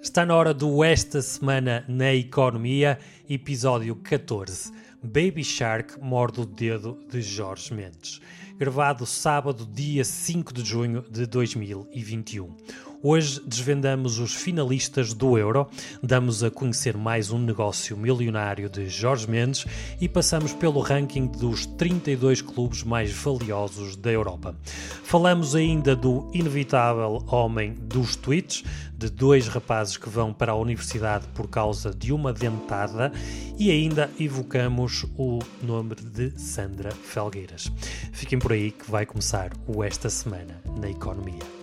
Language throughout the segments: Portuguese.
Está na hora do Esta Semana na Economia, episódio 14. Baby Shark morde o dedo de Jorge Mendes. Gravado sábado, dia 5 de junho de 2021. Hoje desvendamos os finalistas do Euro, damos a conhecer mais um negócio milionário de Jorge Mendes e passamos pelo ranking dos 32 clubes mais valiosos da Europa. Falamos ainda do inevitável homem dos tweets, de dois rapazes que vão para a universidade por causa de uma dentada e ainda evocamos o nome de Sandra Felgueiras. Fiquem por aí que vai começar o Esta Semana na Economia.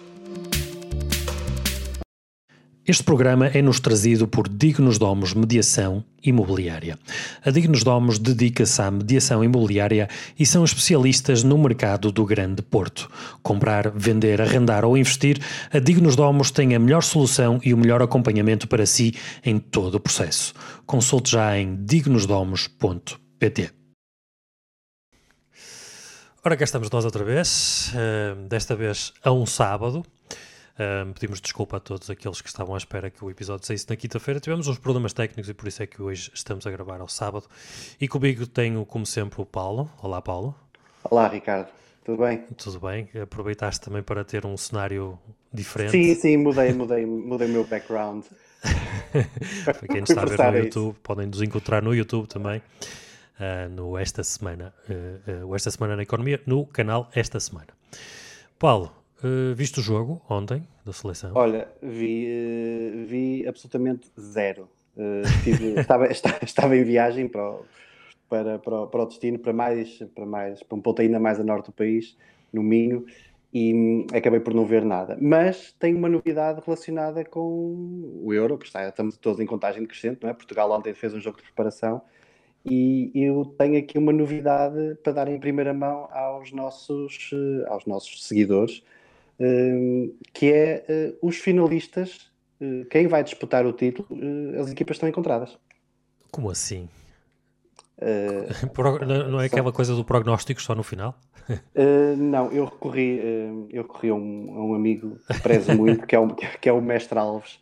Este programa é-nos trazido por Dignos Domos Mediação Imobiliária. A Dignos Domos dedica-se à mediação imobiliária e são especialistas no mercado do Grande Porto. Comprar, vender, arrendar ou investir, a Dignos Domos tem a melhor solução e o melhor acompanhamento para si em todo o processo. Consulte já em dignosdomos.pt. Ora, cá estamos nós outra vez, uh, desta vez a um sábado. Um, pedimos desculpa a todos aqueles que estavam à espera que o episódio saísse na quinta-feira. Tivemos uns problemas técnicos e por isso é que hoje estamos a gravar ao sábado. E comigo tenho, como sempre, o Paulo. Olá, Paulo. Olá, Ricardo. Tudo bem? Tudo bem. Aproveitaste também para ter um cenário diferente. Sim, sim, mudei, mudei, mudei o meu background. para quem está a ver no YouTube, podem nos encontrar no YouTube também. Uh, no Esta Semana, uh, uh, Esta Semana na Economia, no canal Esta Semana. Paulo, Uh, viste o jogo ontem da seleção? Olha, vi, uh, vi absolutamente zero. Uh, tive, estava, estava em viagem para o, para, para, o, para o destino, para mais, para mais, para um ponto ainda mais a norte do país, no Minho, e hum, acabei por não ver nada. Mas tenho uma novidade relacionada com o Euro, que está, estamos todos em contagem crescente, não é? Portugal ontem fez um jogo de preparação e eu tenho aqui uma novidade para dar em primeira mão aos nossos, aos nossos seguidores que é uh, os finalistas, uh, quem vai disputar o título, uh, as equipas estão encontradas. Como assim? não é aquela coisa do prognóstico só no final? não, eu recorri, eu recorri a um, a um, amigo que prezo muito, que é, o, que é o Mestre Alves.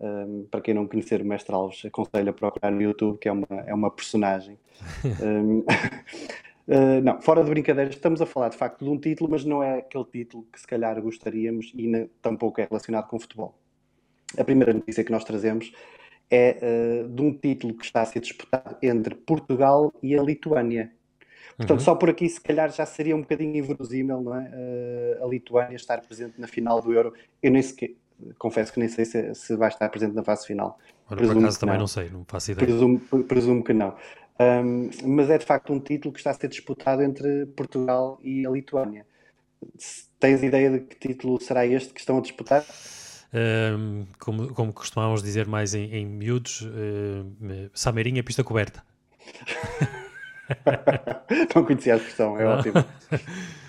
Um, para quem não conhecer o Mestre Alves, aconselho a procurar no YouTube, que é uma, é uma personagem. um, Uh, não, fora de brincadeiras, estamos a falar de facto de um título, mas não é aquele título que se calhar gostaríamos e nem, tampouco é relacionado com futebol. A primeira notícia que nós trazemos é uh, de um título que está a ser disputado entre Portugal e a Lituânia. Portanto, uhum. só por aqui se calhar já seria um bocadinho inverosímil, não é? Uh, a Lituânia estar presente na final do Euro. Eu nem sequer, confesso que nem sei se, se vai estar presente na fase final. Ora, por acaso também não. não sei, não faço ideia. Presumo, presumo que não. Um, mas é de facto um título que está a ser disputado entre Portugal e a Lituânia. Tens ideia de que título será este que estão a disputar? Um, como, como costumávamos dizer mais em, em miúdos, uh, Sameirinha pista coberta. Não conhecia a expressão, é ótimo.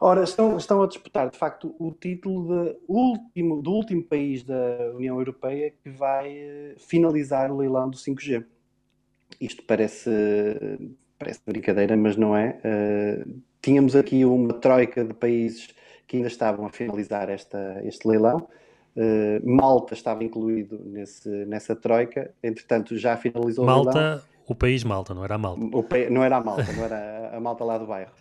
Ora, estão, estão a disputar de facto o título último, do último país da União Europeia que vai eh, finalizar o leilão do 5G. Isto parece, parece brincadeira, mas não é. Uh, tínhamos aqui uma troika de países que ainda estavam a finalizar esta, este leilão. Uh, Malta estava incluído nesse, nessa troika, entretanto já finalizou Malta, o leilão. o país Malta, não era a Malta. O, não era a Malta, não era a Malta lá do bairro.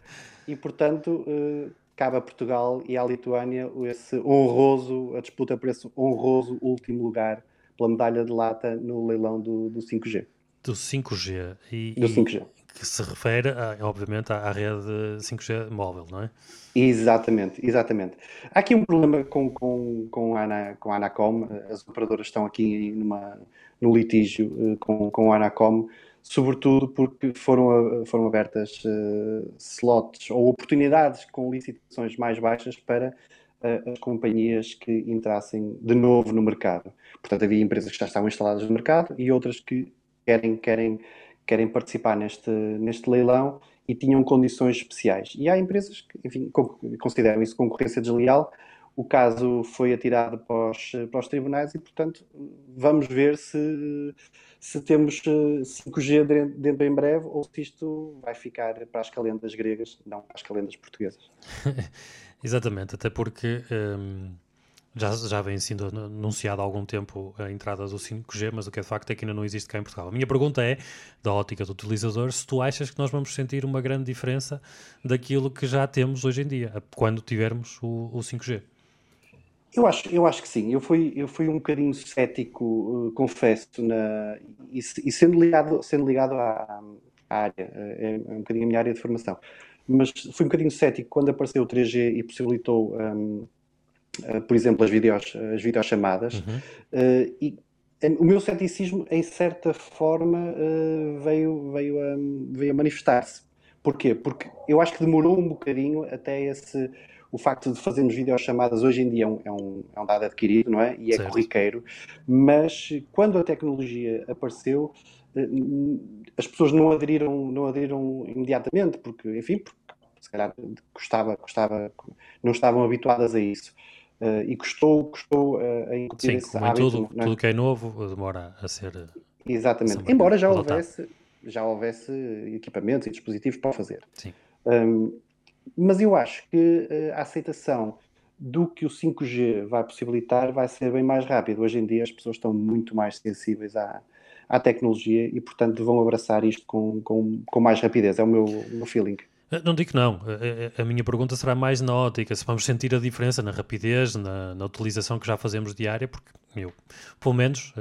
E portanto, uh, cabe a Portugal e à Lituânia esse honroso, a disputa por esse honroso último lugar pela medalha de lata no leilão do, do 5G do 5G. E, do 5G. que se refere, a, obviamente, à, à rede 5G móvel, não é? Exatamente, exatamente. Há aqui um problema com, com, com, a, Ana, com a Anacom, as operadoras estão aqui numa, no litígio eh, com, com a Anacom, sobretudo porque foram, foram abertas uh, slots ou oportunidades com licitações mais baixas para uh, as companhias que entrassem de novo no mercado. Portanto, havia empresas que já estavam instaladas no mercado e outras que querem, querem, querem participar neste, neste leilão e tinham condições especiais. E há empresas que, enfim, consideram isso concorrência desleal. O caso foi atirado para os, para os tribunais e, portanto, vamos ver se, se temos 5G eh, dentro em breve ou se isto vai ficar para as calendas gregas, não para as calendas portuguesas. Exatamente, até porque. Hum Já, já vem sendo anunciado há algum tempo a entrada do 5G, mas o que é de facto é que ainda não existe cá em Portugal. A minha pergunta é, da ótica do utilizador, se tu achas que nós vamos sentir uma grande diferença daquilo que já temos hoje em dia, quando tivermos o, o 5G. Eu acho, eu acho que sim. Eu fui, eu fui um bocadinho cético, uh, confesso, na, e, e, sendo ligado, sendo ligado à, à área, é, é um bocadinho a minha área de formação. Mas fui um bocadinho cético quando apareceu o 3G e possibilitou, um, por exemplo, as, videos, as videochamadas. Uhum. Uh, e o meu ceticismo, em certa forma, uh, veio, veio a, veio a manifestar-se. Porquê? Porque eu acho que demorou um bocadinho até esse o facto de fazermos videochamadas hoje em dia é um, é um, é um dado adquirido, não é? E é certo. corriqueiro, mas quando a tecnologia apareceu, eh, as pessoas não aderiram, não aderiram imediatamente, porque, enfim, porque, se calhar custava, custava, não estavam habituadas a isso. Uh, e custou, custou uh, a incutir Sim, esse hábito. Tudo, é? tudo que é novo demora a ser. Exatamente. Embora já houvesse, já houvesse equipamentos e dispositivos para fazer. Sim. Um, mas eu acho que a aceitação do que o 5G vai possibilitar vai ser bem mais rápido. Hoje em dia as pessoas estão muito mais sensíveis à, à tecnologia e, portanto, vão abraçar isto com, com, com mais rapidez. É o meu, meu feeling. Eh, não digo não. A, a, minha pergunta será mais na ótica, se vamos sentir a diferença na rapidez, na, na utilização que já fazemos diária, porque eu, pelo menos,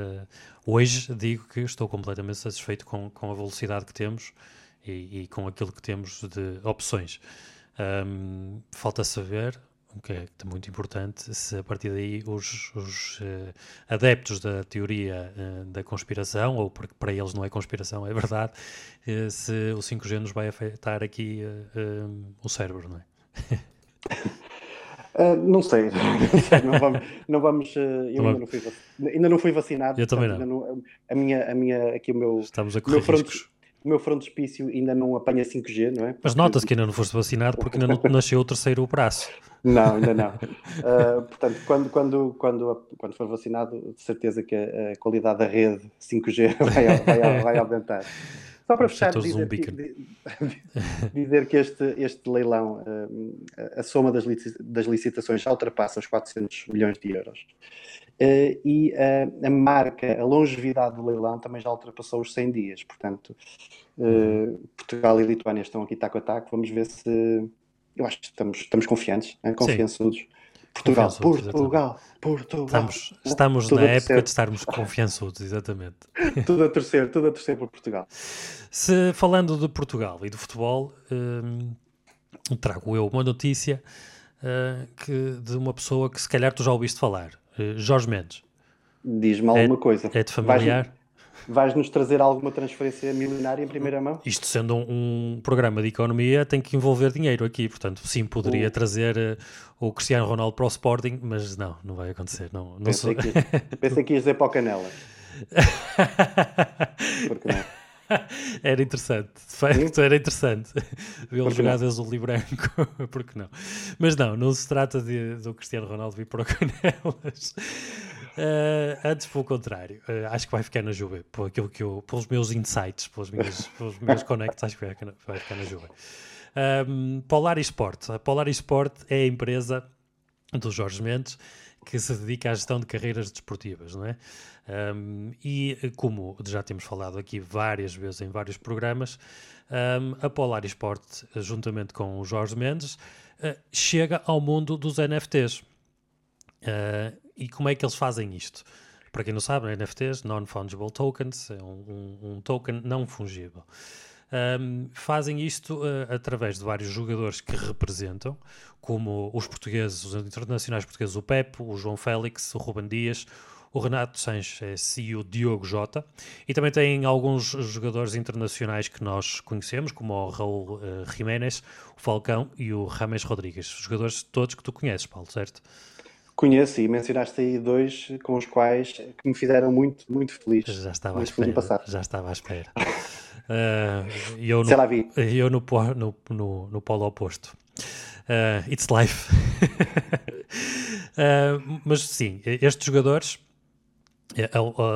hoje digo que estou completamente satisfeito com, com a velocidade que temos e, e com aquilo que temos de opções. Um, falta saber, o que é muito importante, se a partir daí os, os uh, adeptos da teoria uh, da conspiração, ou porque para eles não é conspiração, é verdade, uh, se o 5G nos vai afetar aqui o cérebro, não é? Não sei, não vamos, não vamos eu ainda, não fui, ainda não fui vacinado. Eu também não. não. a minha, a minha, aqui o meu, Estamos a correr meu riscos o meu frontispício ainda não apanha 5G, não é? Porque... Mas nota-se que ainda não foste vacinado porque ainda não nasceu o terceiro braço. Não, ainda não. Uh, portanto, quando, quando, quando, quando for vacinado, de certeza que a, a qualidade da rede 5G vai, vai, vai aumentar. Só para fechar, dizer que, dizer que este, este leilão, ah, a soma das, das licitações já ultrapassa os 400 milhões de euros. Uh, e uh, a marca, a longevidade do leilão também já ultrapassou os 100 dias. Portanto, uh, Portugal e Lituânia estão aqui taco a taco. Vamos ver se. Eu acho que estamos, estamos confiantes, hein? confiançudos. Portugal, Portugal, Portugal. Estamos, estamos na época de estarmos confiançudos, exatamente. tudo a torcer, tudo a torcer por Portugal. Se falando de Portugal e do futebol, hum, trago eu uma notícia que, de uma pessoa que se calhar tu já ouviste falar. Eh, Jorge Mendes. Diz-me alguma é, coisa. É de familiar? Vais-nos trazer alguma transferência milionária em primeira mão? Isto sendo um, um, programa de economia, tem que envolver dinheiro aqui. Portanto, sim, poderia trazer uh, o Cristiano Ronaldo para o Sporting, mas não, não vai acontecer. Não, não pensei, sou... que, pensei que ias dizer para o Canela. Porque não? Era interessante, de facto, era interessante vê-lo jogar azul e branco, porque não? Mas não, não se trata de, do Cristiano Ronaldo vir para o Canelas. Uh, antes, pelo contrário, uh, acho que vai ficar na Juve, por aquilo que eu, pelos meus insights, pelos meus, pelos meus connects, acho que vai ficar, vai ficar na Juve. Um, Polar Sport. A Polar Sport é a empresa do Jorge Mendes que se dedica à gestão de carreiras desportivas, não é? Um, e como já temos falado aqui várias vezes em vários programas, um, a Polar Sport, juntamente com o Jorge Mendes, uh, chega ao mundo dos NFTs. Uh, e como é que eles fazem isto? Para quem não sabe, NFTs, Non-Fungible Tokens, é um, um, um token não fungível. Um, fazem isto uh, através de vários jogadores que representam, como os portugueses, os internacionais portugueses, o Pepe, o João Félix, o Ruben Dias, o Renato Sanches e o Diogo Jota. E também tem alguns jogadores internacionais que nós conhecemos, como o Raul uh, Jiménez, o Falcão e o Rames Rodrigues. Jogadores todos que tu conheces, Paulo, certo? Conheço e mencionaste aí dois com os quais que me fizeram muito, muito feliz. Já estava à espera. Já estava à espera. uh, eu no, eu no, no, no, no polo oposto. Uh, it's life. uh, mas sim, estes jogadores,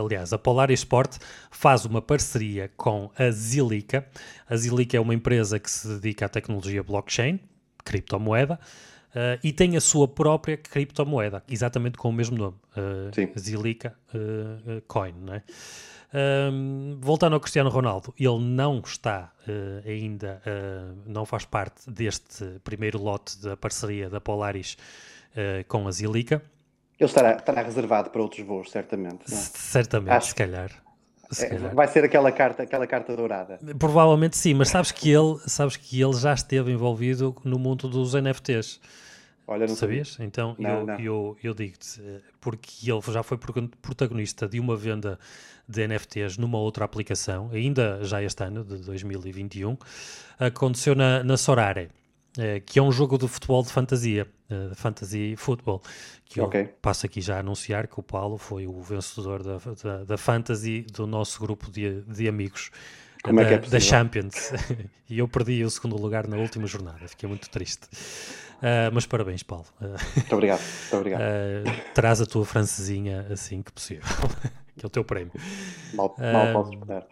aliás, a Polar Sport faz uma parceria com a Zilica. A Zilica é uma empresa que se dedica à tecnologia blockchain, criptomoeda. Uh, e tem a sua própria criptomoeda, exatamente com o mesmo nome, uh, Zilica uh, Coin. Voltando ao Cristiano Ronaldo, ele não está ainda, não faz parte deste primeiro lote da parceria da Polaris com a Zilica. Ele estará, estará reservado para outros voos, certamente. É? Certamente, Acho... se calhar. É, vai ser aquela carta, aquela carta dourada. Provavelmente sim, mas sabes que ele, sabes que ele já esteve envolvido no mundo dos NFTs. Olha, não sabias? Sabia. Então não, eu, não. eu, eu digo-te, porque ele já foi protagonista de uma venda de NFTs numa outra aplicação, ainda já este ano, de 2021, aconteceu na, na Sorare. Eh, que é um jogo de futebol de fantasia, uh, fantasy football, que okay. eu passo aqui já a anunciar que o Paulo foi o vencedor da, da, da fantasy do nosso grupo de, de amigos Como é da, é da Champions. e eu perdi o segundo lugar na última jornada, fiquei muito triste. Uh, mas parabéns, Paulo. muito obrigado. Muito obrigado. traz a tua francesinha assim que possível, que é o teu prémio. Mal, mal posso esperar.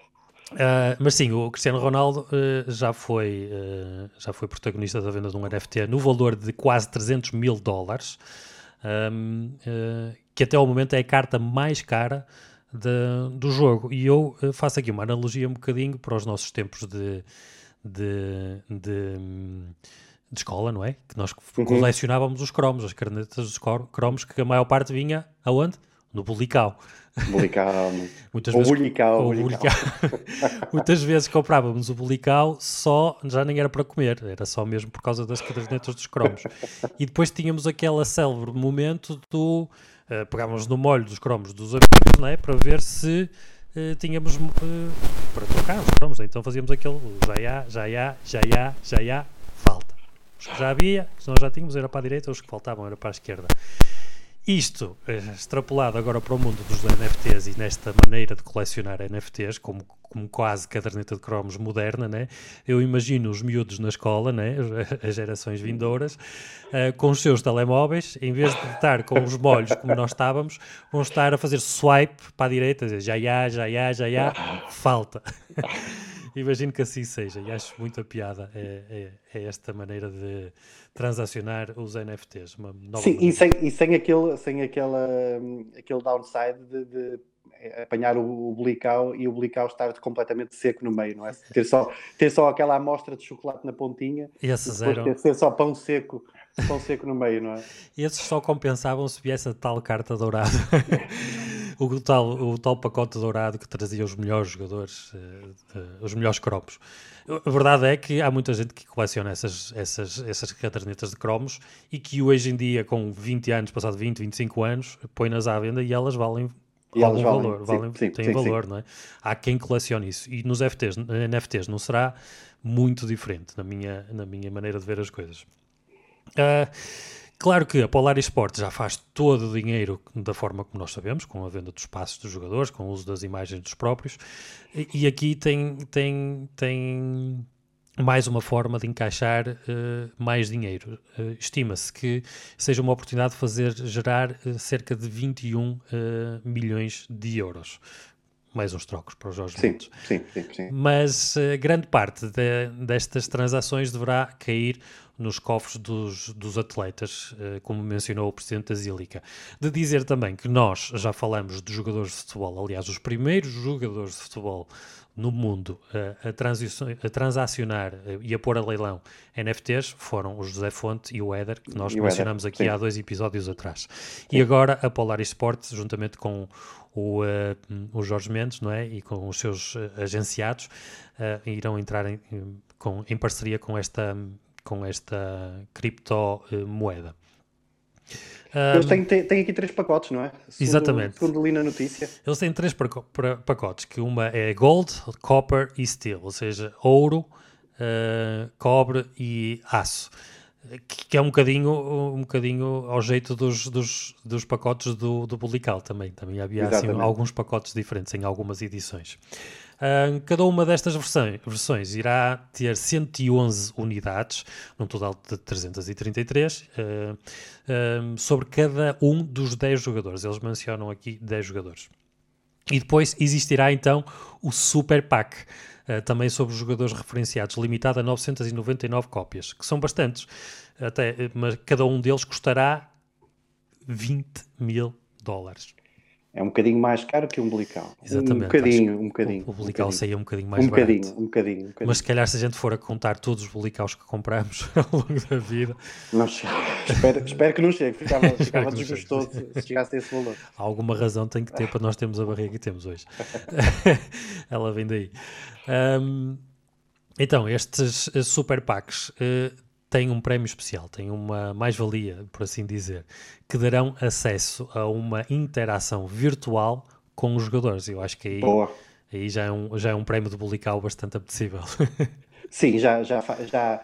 Uh, mas sim, o Cristiano Ronaldo uh, já, foi, uh, já foi protagonista da venda de um NFT no valor de quase 300 mil dólares, um, que até ao momento é a carta mais cara de, do jogo. E eu faço aqui uma analogia um bocadinho para os nossos tempos de, de, de, de escola, não é? Que nós uhum. colecionávamos os cromos, as cadernetas dos cromos, que a maior parte vinha aonde? No Bulical. Bulical. Muitas ou vezes, bulical, ou bulical. Muitas vezes comprávamos o bulical só, já nem era para comer, era só mesmo por causa das cadernetas dos cromos. E depois tínhamos aquele célebre momento do. Uh, pegávamos no molho dos cromos dos amigos, não é? Para ver se uh, tínhamos. Uh, para trocar os cromos, né? então fazíamos aquele já já já há, já há, falta. Os que já havia, se nós já tínhamos, era para a direita, os que faltavam era para a esquerda. Isto, eh, extrapolado agora para o mundo dos NFTs e nesta maneira de colecionar NFTs, como, como quase caderneta de cromos moderna, né? eu imagino os miúdos na escola, né? as gerações vindouras, uh, com os seus telemóveis, em vez de estar com os molhos como nós estávamos, vão estar a fazer swipe para a direita, dizer, já há, já há, já há, falta. Imagino que assim seja, e acho muito a piada é, é, é esta maneira de transacionar os NFTs. Sim, e sem, e sem, aquele, sem aquela, aquele downside de, de apanhar o, o blical e o blical estar completamente seco no meio, não é? Ter só, ter só aquela amostra de chocolate na pontinha e, esses e ter, ser só pão seco, pão seco no meio, não é? Esses só compensavam se viesse a tal carta dourada. o, tal, o tal pacote dourado que trazia os melhores jogadores, uh, os melhores cromos. A verdade é que há muita gente que coleciona essas, essas, essas cadernetas de cromos e que hoje em dia, com 20 anos, passado 20, 25 anos, põe-nas à venda e elas valem e algum valem, valor, valem, sim, têm sim, valor, sim. não é? Há quem colecione isso. E nos FTs, NFTs não será muito diferente na minha, na minha maneira de ver as coisas. Uh, Claro que a Polaris Sport já faz todo o dinheiro da forma como nós sabemos, com a venda dos passos dos jogadores, com o uso das imagens dos próprios, e, aqui tem, tem, tem mais uma forma de encaixar uh, mais dinheiro. Uh, Estima-se que seja uma oportunidade de fazer gerar uh, cerca de 21 milhões de euros. Mais uns trocos para os Jorge sim, sim, sim, sim, Mas grande parte de, destas transações deverá cair nos cofres dos, dos atletas, uh, como mencionou o presidente da Zílica. De dizer também que nós já falamos de jogadores de futebol, aliás, os primeiros jogadores de futebol no mundo uh, a, a, transacionar uh, e a pôr a leilão NFTs foram o José Fonte e o Éder, que nós mencionamos aqui sim. há dois episódios atrás. Sim. E agora a Polaris Sports, juntamente com o, o Jorge Mendes não é? e com os seus agenciados, irão entrar em, com, em parceria com esta com esta criptomoeda. Eles têm, têm, têm, aqui três pacotes, não é? Segundo, exatamente. Segundo li na notícia. Eles têm três pacotes, que uma é Gold, Copper e Steel, ou seja, ouro, uh, cobre e aço. Que, é um bocadinho, um bocadinho ao jeito dos, dos, dos pacotes do, do Bulical também. Também havia assim, alguns pacotes diferentes em algumas edições. Cada uma destas versões, irá ter 111 unidades, num total de 333, uh, uh, sobre cada um dos 10 jogadores. Eles mencionam aqui 10 jogadores. E depois existirá então o Super Pack, uh, também sobre os jogadores referenciados, limitado a 999 cópias, que são bastantes, até, mas cada um deles custará 20 mil dólares. É um bocadinho mais caro que o umbilical. Exatamente. Um bocadinho, um bocadinho. O umbilical um saía um bocadinho mais um bocadinho, barato. Um bocadinho, um bocadinho. Mas se calhar se a gente for a contar todos os umbilicaus que compramos ao longo da vida... Não espero, espero que não chegue. Ficava, ficava desgostoso se chegasse a esse valor. Alguma razão tem que ter para nós termos a barriga que temos hoje. Ela vem daí. Um, então, estes super packs... Uh, têm um prémio especial, têm uma mais-valia, por assim dizer, que darão acesso a uma interação virtual com os jogadores. Eu acho que aí, aí já, é um, já é um prémio de Bulical bastante apetecível. Sim, já, já, já,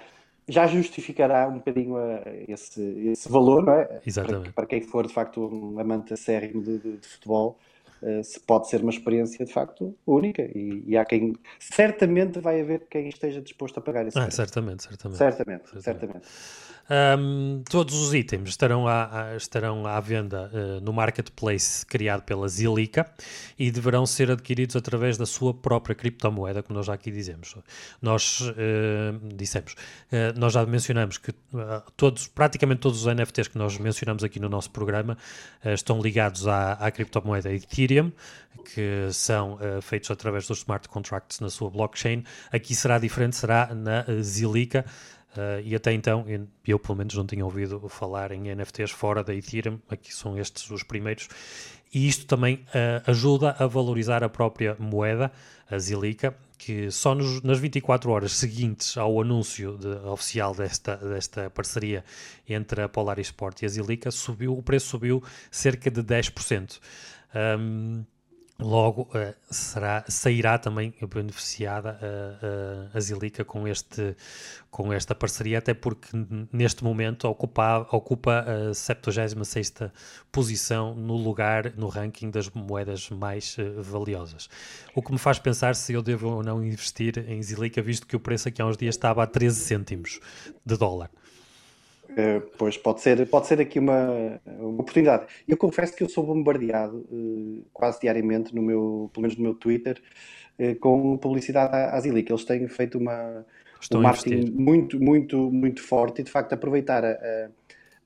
já justificará um bocadinho a, esse, esse valor, não é? Exatamente. Para, para quem for, de facto, um amante acérrimo de, de, de futebol, Uh, se pode ser uma experiência de facto única e, e, há quem certamente vai haver quem esteja disposto a pagar esse ah. Certamente, certamente, certamente, certamente. certamente. Um, todos os itens estarão à, estarão à venda uh, no marketplace criado pela Zilica e deverão ser adquiridos através da sua própria criptomoeda, como nós já aqui dizemos. Nós uh, dissemos, uh, nós já mencionamos que todos, praticamente todos os NFTs que nós mencionamos aqui no nosso programa estão ligados à, à criptomoeda Ethereum, que são feitos através dos smart contracts na sua blockchain. Aqui será diferente, será na Zilica. Uh, e até então, eu, eu, pelo menos não tinha ouvido falar em NFTs fora da Ethereum, aqui são estes os primeiros, e isto também uh, ajuda a valorizar a própria moeda, a Zilica, que só nos, nas 24 horas seguintes ao anúncio de, oficial desta, desta parceria entre a Polaris Sport e a Zilica, subiu, o preço subiu cerca de 10%. Um, Logo, uh, será, sairá também beneficiada uh, uh, a Zilica com, este, com esta parceria, até porque neste momento ocupa, ocupa a 76 posição no lugar, no ranking das moedas mais valiosas. O que me faz pensar se eu devo ou não investir em Zilica, visto que o preço aqui há uns dias estava a 13 cêntimos de dólar. Uh, pois pode ser, pode ser aqui uma, uma oportunidade. Eu confesso que eu sou bombardeado uh, quase diariamente, no meu, pelo menos no meu Twitter, uh, com publicidade à, à Zilic. Eles têm feito uma, um marketing muito, muito, muito forte e de facto aproveitar a, a,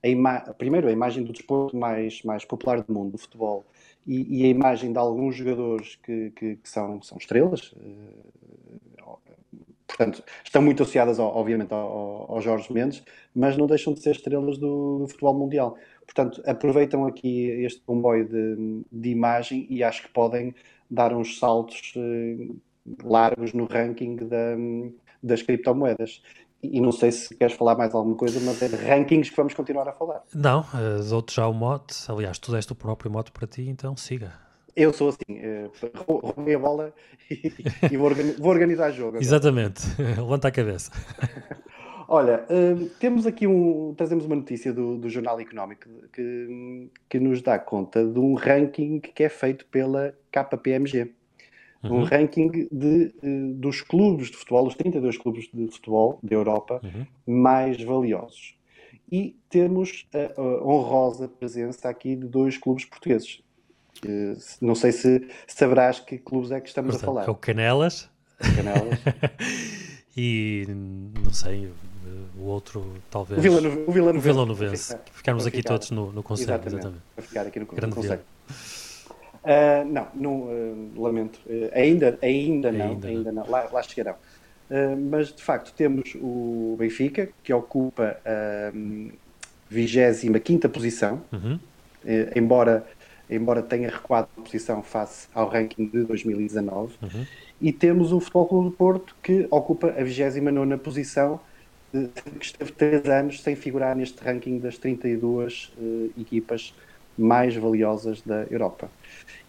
a ima primeiro a imagem do desporto mais, mais popular do mundo, do futebol, e, e a imagem de alguns jogadores que, que, que são, são estrelas portanto, estão muito associadas, ao, obviamente, ao, ao, Jorge Mendes, mas não deixam de ser estrelas do, do futebol mundial. Portanto, aproveitam aqui este comboio de, de, imagem e acho que podem dar uns saltos eh, largos no ranking da, das criptomoedas. E não sei se queres falar mais alguma coisa, mas é de rankings que vamos continuar a falar. Não, uh, dou-te já o mote. Aliás, tu deste o próprio mote para ti, então siga. Eu sou assim, uh, roubei a bola e, e vou, organi vou, organizar o jogo. Agora. Exatamente, levanta a cabeça. Olha, uh, temos aqui um. Trazemos uma notícia do, do Jornal Económico que, que nos dá conta de um ranking que é feito pela KPMG. Uhum. Um ranking de, uh, dos clubes de futebol, os 32 clubes de futebol da Europa uhum. mais valiosos. E temos a, a honrosa presença aqui de dois clubes portugueses, não sei se saberás que clubes é que estamos Portanto, a falar. É o Canelas. Canelas. e não sei, o outro talvez. O Vila, o Vila, o Novense. Ficarmos aqui ficar. todos no, no conselho, exatamente. exatamente. Para ficar aqui no, Grande no conselho. Uh, não, não uh, lamento. Uh, ainda, ainda não, ainda, ainda não. não. Lá, lá chegarão. mas de facto temos o Benfica, que ocupa a um, 25 posição, uhum. embora embora tenha recuado a posição face ao ranking de 2019. Uhum. E temos o Futebol Clube do Porto, que ocupa a 29 posição, eh, que esteve três anos sem figurar neste ranking das 32 uh, equipas mais valiosas da Europa.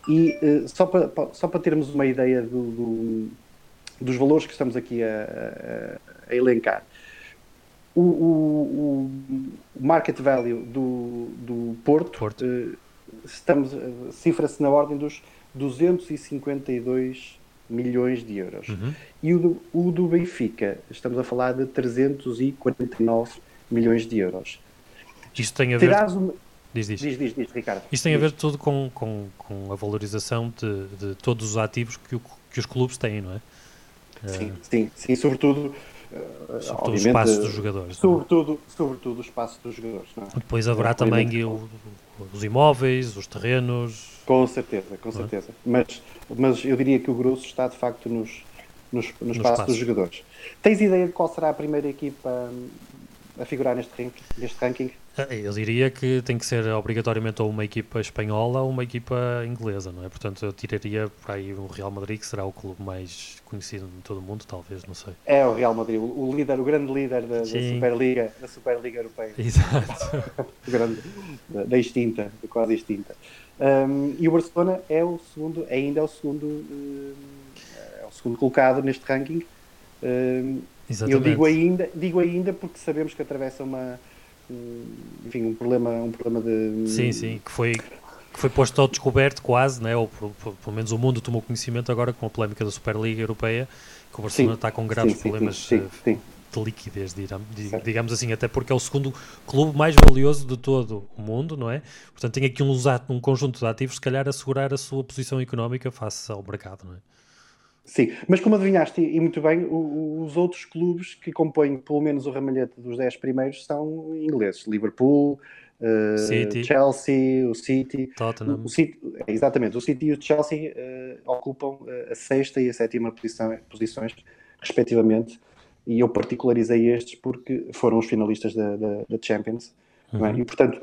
E uh, só, para, só para termos uma ideia do, do, dos valores que estamos aqui a, a, a elencar, o, o, o, market value do, do Porto, Porto. Uh, estamos, cifra-se na ordem dos 252 milhões de euros. Uhum. E o do, o do Benfica, estamos a falar de 349 milhões de euros. Isto tem a ver, Diz, diz. Diz, diz, diz, Ricardo. Isto tem diz. a ver tudo com, com, com a valorização de, de todos os ativos que, o, que os clubes têm, não é? Sim, sim, sim, sobretudo, uh, sobretudo os espaços dos jogadores. é? Sobretudo, sobretudo o espaço dos jogadores. É? Depois haverá também o, os imóveis, os terrenos. Com certeza, com certeza. É? Mas, mas eu diria que o grosso está de facto nos, nos, no, no espaço, espaço, dos jogadores. Tens ideia de qual será a primeira equipa a figurar neste ranking? Neste ranking? Eu diria que tem que ser obrigatoriamente ou uma equipa espanhola ou uma equipa inglesa, não é? Portanto, eu tiraria para aí o Real Madrid, que será o clube mais conhecido em todo o mundo, talvez, não sei. É o Real Madrid, o líder, o grande líder da, da Superliga, da Superliga Europeia. Exato. grande, da, da extinta, da quase extinta. Um, e o Barcelona é o segundo, ainda é o segundo, um, é o segundo colocado neste ranking. Um, eu digo ainda, digo ainda porque sabemos que atravessa uma enfim, um problema, um problema de. Sim, sim, que foi, que foi posto ao descoberto quase, né? ou pelo menos o mundo tomou conhecimento agora com a polémica da Superliga Europeia, que o Barcelona sim, está com graves sim, problemas sim, sim, de liquidez, digamos assim, até porque é o segundo clube mais valioso de todo o mundo, não é? Portanto, tem aqui um, um conjunto de ativos, se calhar, assegurar a sua posição económica face ao mercado, não é? Sim, mas como adivinhaste, e muito bem, os outros clubes que compõem pelo menos o ramalhete dos 10 primeiros são ingleses. Liverpool, uh, Chelsea, o City. Tottenham. O, City, exatamente, o City e o Chelsea uh, ocupam a sexta e a sétima posição, posições, respectivamente. E eu particularizei estes porque foram os finalistas da, da, da Champions. Uhum. É? E, portanto,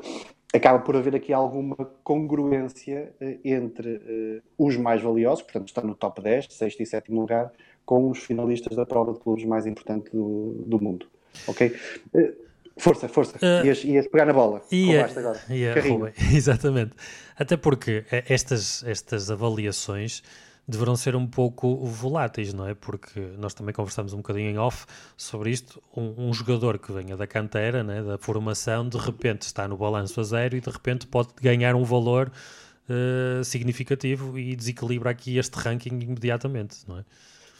acaba por haver aqui alguma congruência uh, entre uh, os mais valiosos, portanto está no top 10, sexto e sétimo lugar, com os finalistas da prova de clubes mais importante do, do mundo. Ok? Uh, força, força. Ias, ias pegar na bola. Ia, agora. Ia, exatamente. Até porque estas, estas avaliações deverão ser um pouco voláteis, não é? Porque nós também conversamos um bocadinho em off sobre isto. Um, um, jogador que venha da cantera, né, da formação, de repente está no balanço a zero e de repente pode ganhar um valor uh, significativo e desequilibra aqui este ranking imediatamente, não é?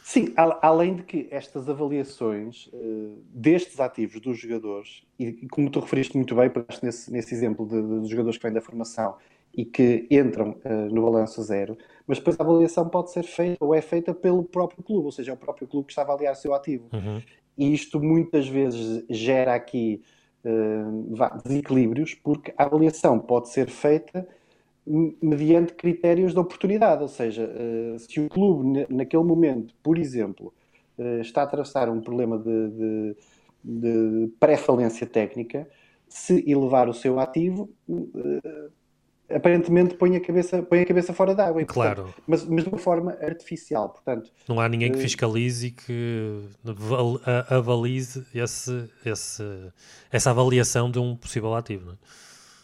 Sim, além de que estas avaliações uh, destes ativos dos jogadores, e, como tu referiste muito bem, nesse, nesse exemplo dos jogadores que vêm da formação e que entram uh, no balanço zero, mas depois a avaliação pode ser feita ou é feita pelo próprio clube, ou seja, é o próprio clube que está a avaliar o seu ativo. Uhum. E isto muitas vezes gera aqui uh, desequilíbrios, porque a avaliação pode ser feita mediante critérios de oportunidade, ou seja, uh, se o clube naquele momento, por exemplo, está a atravessar um problema de, de, de pré-falência técnica, se elevar o seu ativo, aparentemente põe a cabeça, põe a cabeça fora d'água. Claro. Portanto, mas, mas de uma forma artificial, portanto. Não há ninguém que eh, fiscalize e que avalize esse, esse, essa avaliação de um possível ativo, não é?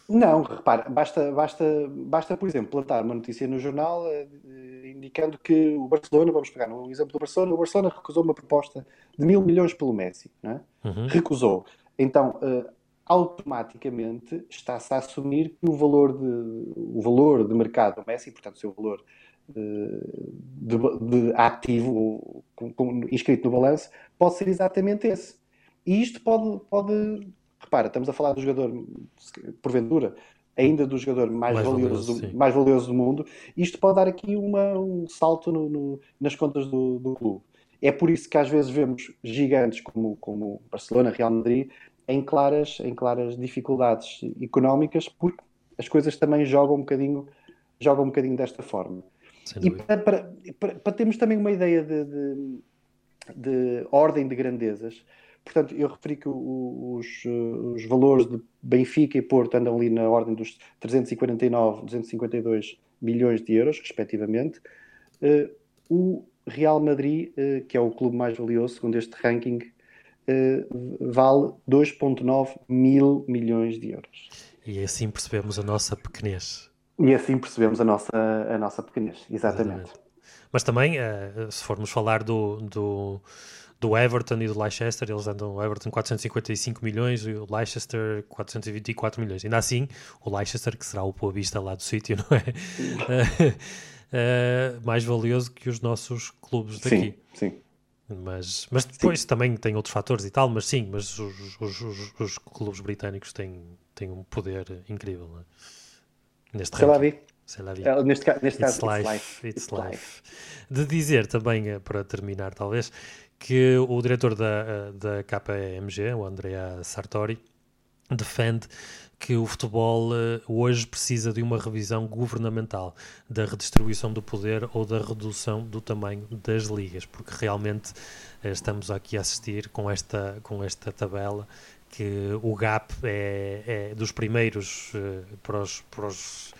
Não, repara, basta, basta, basta, por exemplo, plantar uma notícia no jornal uh, indicando que o Barcelona, vamos pegar no exemplo do Barcelona, o Barcelona recusou uma proposta de mil milhões pelo Messi, não é? Uhum. Recusou. Então, uh, automaticamente está-se a assumir que o valor de, o valor de mercado do Messi, portanto, o seu valor de, de, ativo com, com, inscrito no balanço, pode ser exatamente esse. E isto pode, pode, repara, estamos a falar do jogador, porventura, ainda do jogador mais, mais valioso, valioso do, mais valioso do mundo, isto pode dar aqui uma, um salto no, no, nas contas do, do clube. É por isso que às vezes vemos gigantes como, como Barcelona, Real Madrid, em claras, em claras dificuldades económicas, porque as coisas também jogam um bocadinho, jogam um bocadinho desta forma. E para, para, para, para, termos também uma ideia de, de, de, ordem de grandezas, portanto, eu referi que os, os valores de Benfica e Porto andam ali na ordem dos 349, 252 milhões de euros, respectivamente. Uh, o Real Madrid, uh, que é o clube mais valioso, segundo este ranking, vale 2,9 mil milhões de euros. E assim percebemos a nossa pequenez. E assim percebemos a nossa, a nossa pequenez, exatamente. exatamente. Mas também, uh, se formos falar do, do, do, Everton e do Leicester, eles andam, o Everton 455 milhões e o Leicester 424 milhões. Ainda assim, o Leicester, que será o Boa Vista lá do sítio, não é? uh, mais valioso que os nossos clubes daqui. Sim, sim. Mas, mas depois sim. também tem outros fatores e tal, mas sim, mas os, os, os, os clubes britânicos têm, têm um poder incrível né? neste ranking. Sei lá, uh, neste, neste it's caso, life, life. It's, it's life. life. De dizer também, eh, para terminar, talvez, que o diretor da, eh, da KPMG, o Andrea Sartori, defende que o futebol uh, hoje precisa de uma revisão governamental da redistribuição do poder ou da redução do tamanho das ligas, porque realmente uh, estamos aqui a assistir com esta, com esta tabela que o gap é, é dos primeiros uh, para, os, para, os,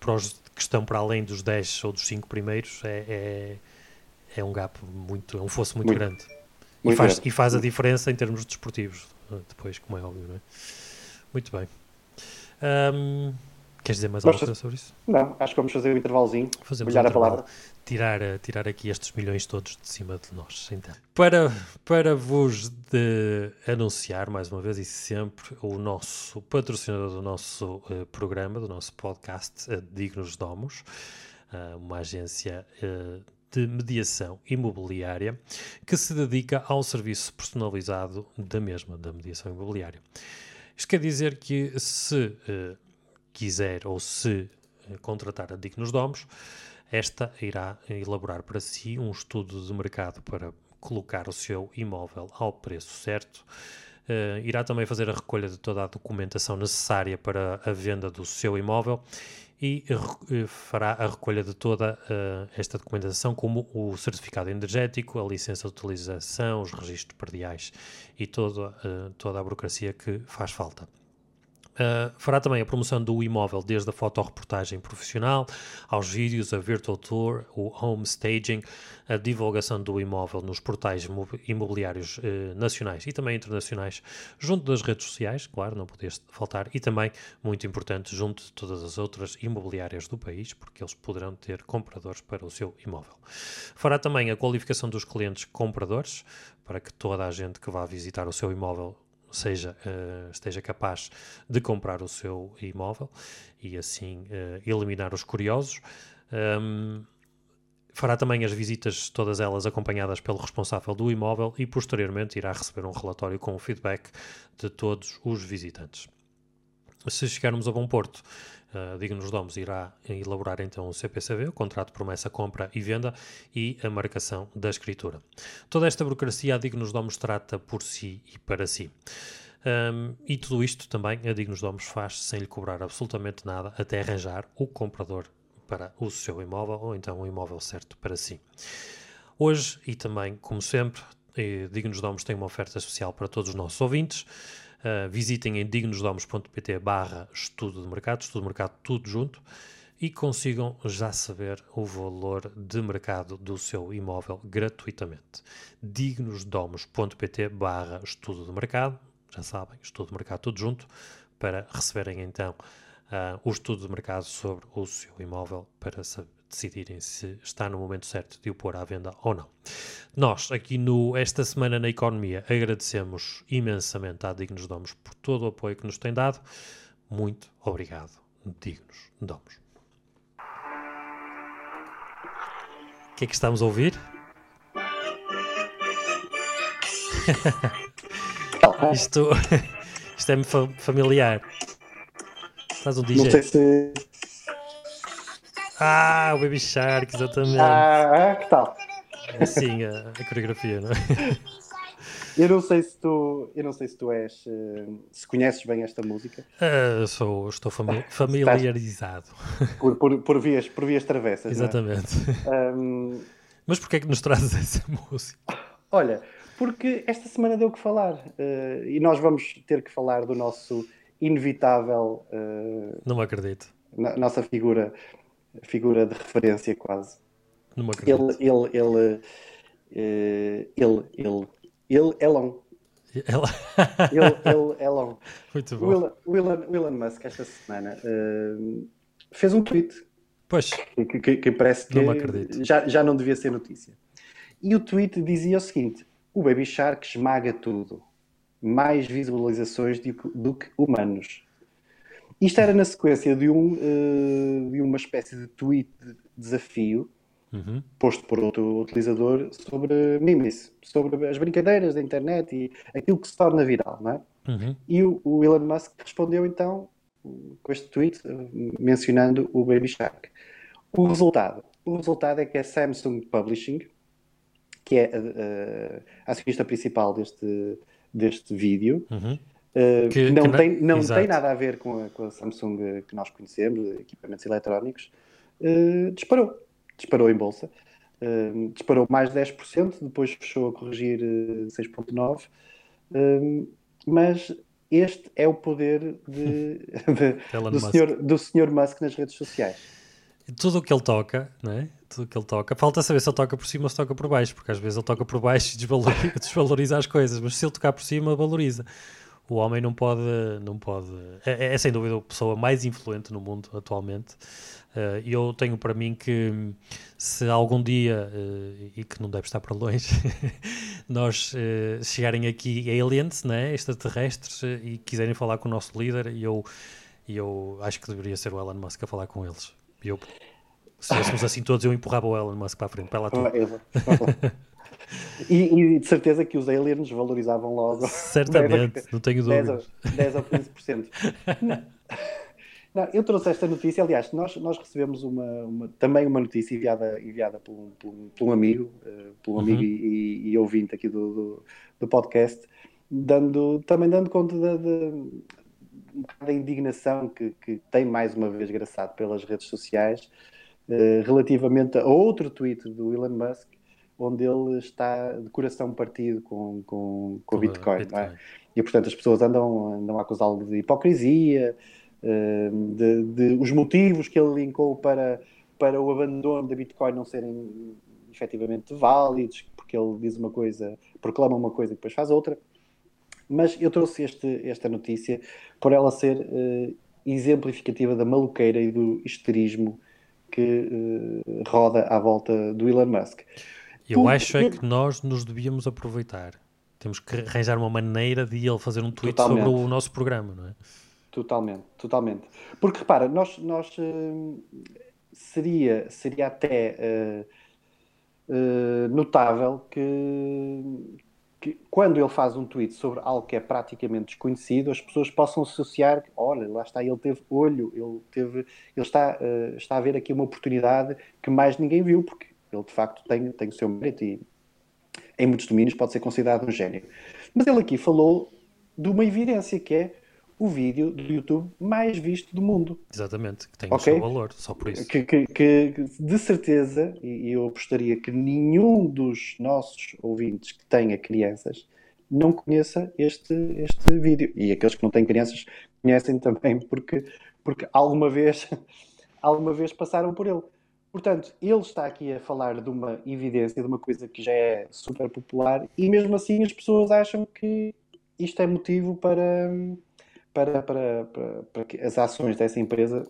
para os que estão para além dos 10 ou dos 5 primeiros é, é, é, um gap muito, é um fosso muito, muito grande. Muito e, faz, e faz a diferença em termos desportivos, depois, como é óbvio, não é? Muito bem. Um, queres dizer mais alguma coisa sobre isso? Não, acho que vamos fazer um intervalozinho. Fazemos um a palavra. Tirar, tirar aqui estes milhões todos de cima de nós. Então. Para, para vos de anunciar, mais uma vez e sempre, o nosso patrocinador do nosso uh, programa, do nosso podcast, uh, Dignos Domos, uh, uma agência de mediação imobiliária que se dedica ao serviço personalizado da mesma, da mediação imobiliária. Isto quer dizer que se uh, quiser ou se uh, contratar a Dignos Domos, esta irá elaborar para si um estudo de mercado para colocar o seu imóvel ao preço certo. Uh, irá também fazer a recolha de toda a documentação necessária para a venda do seu imóvel e uh, fará a recolha de toda uh, esta documentação, como o certificado energético, a licença de utilização, os registros perdiais e toda, uh, toda a burocracia que faz falta. Uh, fará também a promoção do imóvel, desde a fotoreportagem profissional aos vídeos, a virtual tour, o home staging, a divulgação do imóvel nos portais imobiliários uh, nacionais e também internacionais, junto das redes sociais, claro, não podia faltar, e também, muito importante, junto de todas as outras imobiliárias do país, porque eles poderão ter compradores para o seu imóvel. Fará também a qualificação dos clientes compradores, para que toda a gente que vá visitar o seu imóvel seja, uh, esteja capaz de comprar o seu imóvel e assim uh, eliminar os curiosos. Fará também as visitas, todas elas acompanhadas pelo responsável do imóvel e posteriormente irá receber um relatório com o feedback de todos os visitantes. Se chegarmos a Bom Porto, uh, Dignos Domos irá elaborar então o CPCV, o contrato de promessa, compra e venda e a marcação da escritura. Toda esta burocracia a Dignos Domos trata por si e para si. Um, e tudo isto também a Dignos Domos faz sem lhe cobrar absolutamente nada até arranjar o comprador para o seu imóvel ou então o imóvel certo para si. Hoje e também, como sempre, eh, Dignos Domos tem uma oferta especial para todos os nossos ouvintes. Uh, visitem em dignosdomos.pt barra estudo de mercado, estudo de mercado tudo junto, e consigam já saber o valor de mercado do seu imóvel gratuitamente. dignosdomos.pt barra estudo de mercado, já sabem, estudo de mercado tudo junto, para receberem então uh, o estudo de mercado sobre o seu imóvel para saber decidirem se está no momento certo de o pôr à venda ou não. Nós, aqui no Esta Semana na Economia, agradecemos imensamente à Dignos Domos por todo o apoio que nos tem dado. Muito obrigado, Dignos Domos. O que é que estamos a ouvir? isto, isto é-me familiar. Estás um DJ? Não sei se ah, o Baby Shark, exatamente. Ah, que tal? É assim a, a coreografia, não é? Eu não sei se tu, eu não sei se tu és, eh, se conheces bem esta música. Uh, sou, estou fami familiarizado. Por, por, por, vias, por vias travessas. É? Exatamente. É? Um... Mas porquê é que nos trazes essa música? Olha, porque esta semana deu que falar uh, e nós vamos ter que falar do nosso inevitável. Uh, não acredito. Nossa figura figura de referência quase. Acredito. Ele, ele, ele, uh, ele, ele, ele é longo. Ela... ele, ele é longo. Muito bom. O Elon, Elon Musk, esta semana, uh, fez um tweet. Pois. Que, que, que parece que já, já não devia ser notícia. E o tweet dizia o seguinte: o Baby Shark esmaga tudo. Mais visualizações do que, do que humanos. Isto era na sequência de, um, uh, de uma espécie de tweet de desafio uhum. posto por outro utilizador sobre memes, sobre as brincadeiras da internet e aquilo que se torna viral, não é? Uhum. E o, o, Elon Musk respondeu então com este tweet mencionando o Baby Shark. O resultado, o resultado é que a Samsung Publishing, que é a, a, a acionista principal deste, deste vídeo, uhum. Uh, que, não, que tem, não tem nada a ver com a, com a Samsung que nós conhecemos, equipamentos eletrónicos, uh, disparou. Disparou em bolsa. Uh, disparou mais 10%, depois fechou a corrigir 6,9%. mas este é o poder de, de, do, senhor, do senhor Musk nas redes sociais. Tudo o que ele toca, não é? Tudo o que ele toca. Falta saber se ele toca por cima ou se toca por baixo, porque às vezes ele toca por baixo e desvaloriza, desvaloriza as coisas, mas se ele tocar por cima, valoriza. O homem não pode. Não pode é, é sem dúvida a pessoa mais influente no mundo atualmente. Uh, eu tenho para mim que se algum dia, uh, e que não deve estar para longe, nós uh, chegarem aqui aliens, né, extraterrestres, e quiserem falar com o nosso líder, eu, eu acho que deveria ser o Elon Musk a falar com eles. Eu, se fôssemos assim todos, eu empurrava o Elon Musk para a frente, para lá tudo. E, e, de certeza que os aliens valorizavam logo. Certamente, 10, não tenho dúvida. 10 ou 15%. Não, eu trouxe esta notícia, aliás, nós, nós recebemos uma, uma também uma notícia enviada, enviada por, um, por, um, por um amigo, uh, por um amigo uhum. e, e, ouvinte aqui do, do, do, podcast, dando, também dando conta da, da, da indignação que, que tem mais uma vez graçado pelas redes sociais uh, relativamente a outro tweet do Elon Musk, onde ele está de coração partido com, com, com o Bitcoin. É? Bitcoin. É? E portanto as pessoas andam, andam a acusá-lo de hipocrisia de, de, os motivos que ele linkou para, para o abandono da Bitcoin não serem efetivamente válidos, porque ele diz uma coisa, proclama uma coisa e depois faz outra. Mas eu trouxe este, esta notícia por ela ser uh, exemplificativa da maluqueira e do histerismo que uh, roda à volta do Elon Musk. Eu porque... acho é que nós nos devíamos aproveitar. Temos que arranjar uma maneira de ele fazer um tweet Totalmente. sobre o nosso programa, não é? Totalmente, totalmente. Porque repara, nós, nós uh, seria, seria até uh, uh, notável que, que, quando ele faz um tweet sobre algo que é praticamente desconhecido, as pessoas possam associar, olha, lá está, ele teve olho, ele teve, ele está, está a ver aqui uma oportunidade que mais ninguém viu, porque ele de facto tem, tem o seu mérito e em muitos domínios pode ser considerado um gênio. Mas ele aqui falou de uma evidência que é o vídeo do YouTube mais visto do mundo. Exatamente, que tem okay? o seu valor, só por isso. Que, que, que de certeza, e eu apostaria que nenhum dos nossos ouvintes que tenha crianças não conheça este, este vídeo. E aqueles que não têm crianças conhecem também porque, porque alguma vez alguma vez passaram por ele. Portanto, ele está aqui a falar de uma evidência, de uma coisa que já é super popular, e mesmo assim as pessoas acham que isto é motivo para, para, para, para, para que as ações dessa empresa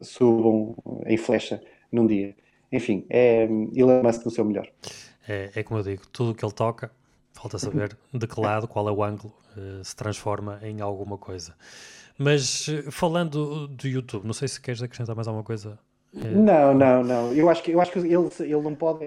subam em flecha num dia. Enfim, é Elon Musk no seu melhor. É, é como eu digo, tudo o que ele toca, falta saber de que lado, qual é o ângulo, uh, se transforma em alguma coisa. Mas uh, falando do YouTube, não sei se queres acrescentar mais alguma coisa. Uh, não, não, não. Eu acho que, eu acho que ele, ele não, pode,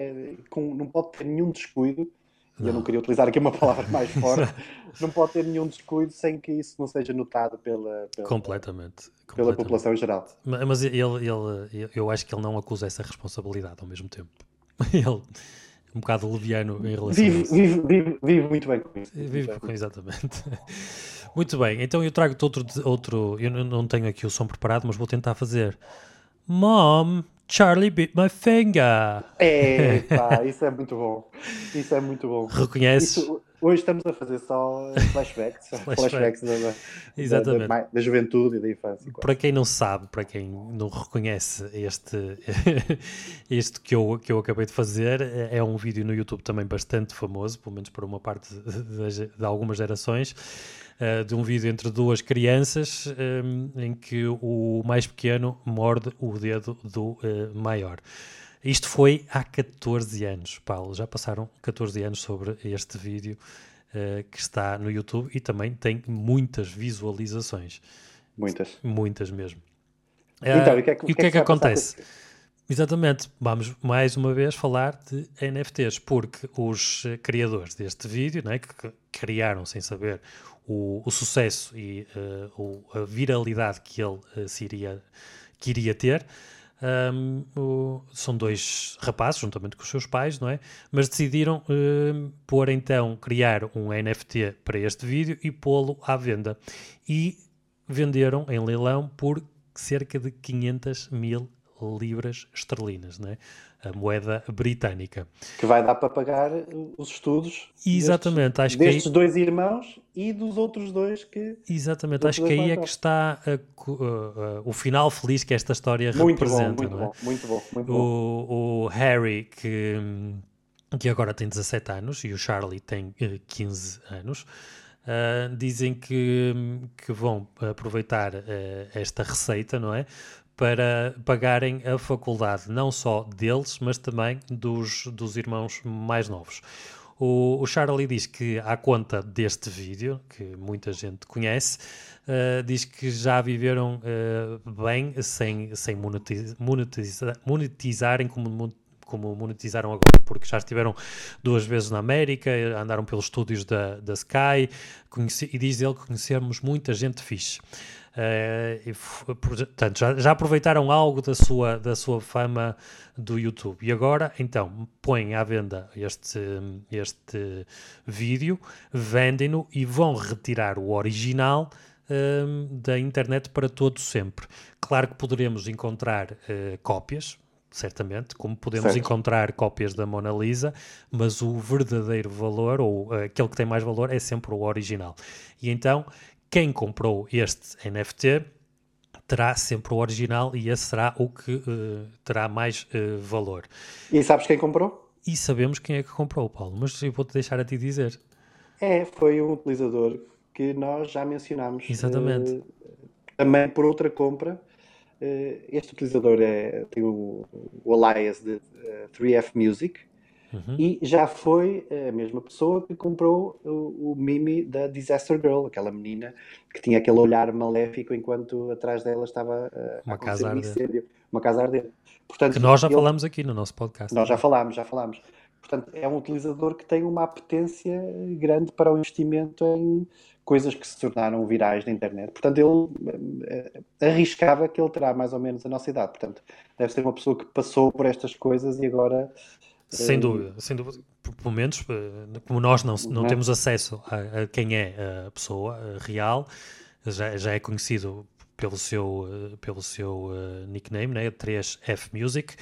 com, não pode ter nenhum descuido não. eu não queria utilizar aqui uma palavra mais forte, não pode ter nenhum descuido sem que isso não seja notado pela, pela, completamente, completamente. pela população em geral. Mas ele, ele, eu acho que ele não acusa essa responsabilidade ao mesmo tempo. Ele um bocado leviano em relação vive, a isso. Vive, vive, vive muito bem com isso. Vive com, exatamente. Muito bem, então eu trago-te outro, outro. Eu não tenho aqui o som preparado, mas vou tentar fazer. Mom, Charlie bit my finger. É, pá, isso é muito bom. Isso é muito bom. Reconheces? Isso, hoje estamos a fazer só flashbacks. flashbacks da, da, Exatamente. Da, da, juventude e da infância. Para quem não sabe, para quem não reconhece este, este que, eu, que eu acabei de fazer, é um vídeo no YouTube também bastante famoso, pelo menos para uma parte de, de algumas gerações uh, de um vídeo entre duas crianças um, eh, em que o mais pequeno morde o dedo do uh, maior. Isto foi há 14 anos, Paulo. Já passaram 14 anos sobre este vídeo uh, que está no YouTube e também tem muitas visualizações. Muitas. Muitas mesmo. Então, e o que é que, que, é que, que acontece? Exatamente, vamos mais uma vez falar de NFTs, porque os criadores deste vídeo, né, que criaram sem saber o, o sucesso e uh, o, a viralidade que ele uh, se iria, que iria ter, um, o, são dois rapazes, juntamente com os seus pais, não é? Mas decidiram um, pôr então, criar um NFT para este vídeo e pô-lo à venda. E venderam em leilão por cerca de 500 mil libras esterlinas, não é? a moeda britânica. Que vai dar para pagar os estudos Exatamente, destes, acho destes que aí... dois irmãos e dos outros dois que. Exatamente, acho que aí é que está a, a, a, o final feliz que esta história muito representa. Bom, muito, é? bom, muito bom, muito o, bom. O Harry, que, que agora tem 17 anos, e o Charlie tem 15 eh, anos. Uh, dizem que, que vão aproveitar uh, esta receita, não é? Para pagarem a faculdade, não só deles, mas também dos, dos irmãos mais novos. O, o, Charlie diz que, à conta deste vídeo, que muita gente conhece, uh, diz que já viveram uh, bem sem, sem monetiza, monetiza, monetizarem como, como monetizaram agora, porque já estiveram duas vezes na América, andaram pelos estúdios da, da Sky, conheci, e diz ele que conhecemos muita gente fixe. Uh, portanto, já, já, aproveitaram algo da sua, da sua fama do YouTube. E agora, então, põem à venda este, este vídeo, vendem-no e vão retirar o original uh, da internet para todo sempre. Claro que poderemos encontrar uh, cópias, certamente, como podemos certo. encontrar cópias da Mona Lisa, mas o verdadeiro valor, ou aquele que tem mais valor, é sempre o original. E então, quem comprou este NFT terá sempre o original e esse será o que uh, terá mais uh, valor. E sabes quem comprou? E sabemos quem é que comprou, Paulo, mas eu vou-te deixar a ti dizer. É, foi um utilizador que nós já mencionámos. Exatamente. Uh, também por outra compra. este utilizador é, tem o, o alias de 3F Music, Uhum. E já foi a mesma pessoa que comprou o, o, Mimi da Disaster Girl, aquela menina que tinha aquele olhar maléfico enquanto atrás dela estava uh, uma casa um incêndio, uma casa ardente. Portanto, que nós já ele, falámos aqui no nosso podcast. Nós já falámos, já falámos. Portanto, é um utilizador que tem uma apetência grande para o investimento em coisas que se tornaram virais na internet. Portanto, ele uh, arriscava que ele terá mais ou menos a nossa idade. Portanto, deve ser uma pessoa que passou por estas coisas e agora sem dúvida, sem dúvida. Pelo menos, eh, como nós não, não uhum. temos acesso a, a, quem é a pessoa real, já, já é conhecido pelo seu, eh, pelo seu uh, nickname, né? 3F Music,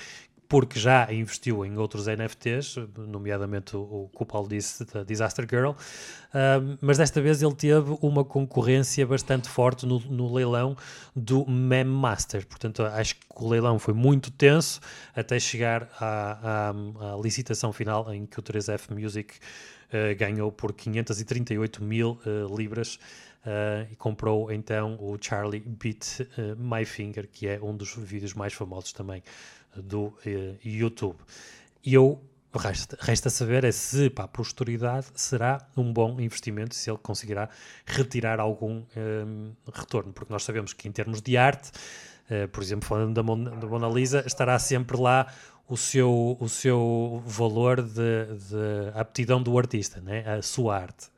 porque já investiu em outros NFTs, nomeadamente o, que o Paulo disse da Disaster Girl, uh, mas desta vez ele teve uma concorrência bastante forte no, no, leilão do Mem Master. Portanto, acho que o leilão foi muito tenso até chegar à, à, à licitação final em que o 3F Music uh, ganhou por 538 mil uh, libras. Uh, e comprou então o Charlie Beat uh, My Finger, que é um dos vídeos mais famosos também do uh, YouTube. E eu resta, resta saber é se para a posteridade será um bom investimento, se ele conseguirá retirar algum retorno, porque nós sabemos que em termos de arte, por exemplo, falando da Mona, da Mona Lisa, estará sempre lá o seu, o seu valor de, de aptidão do artista, né? a sua arte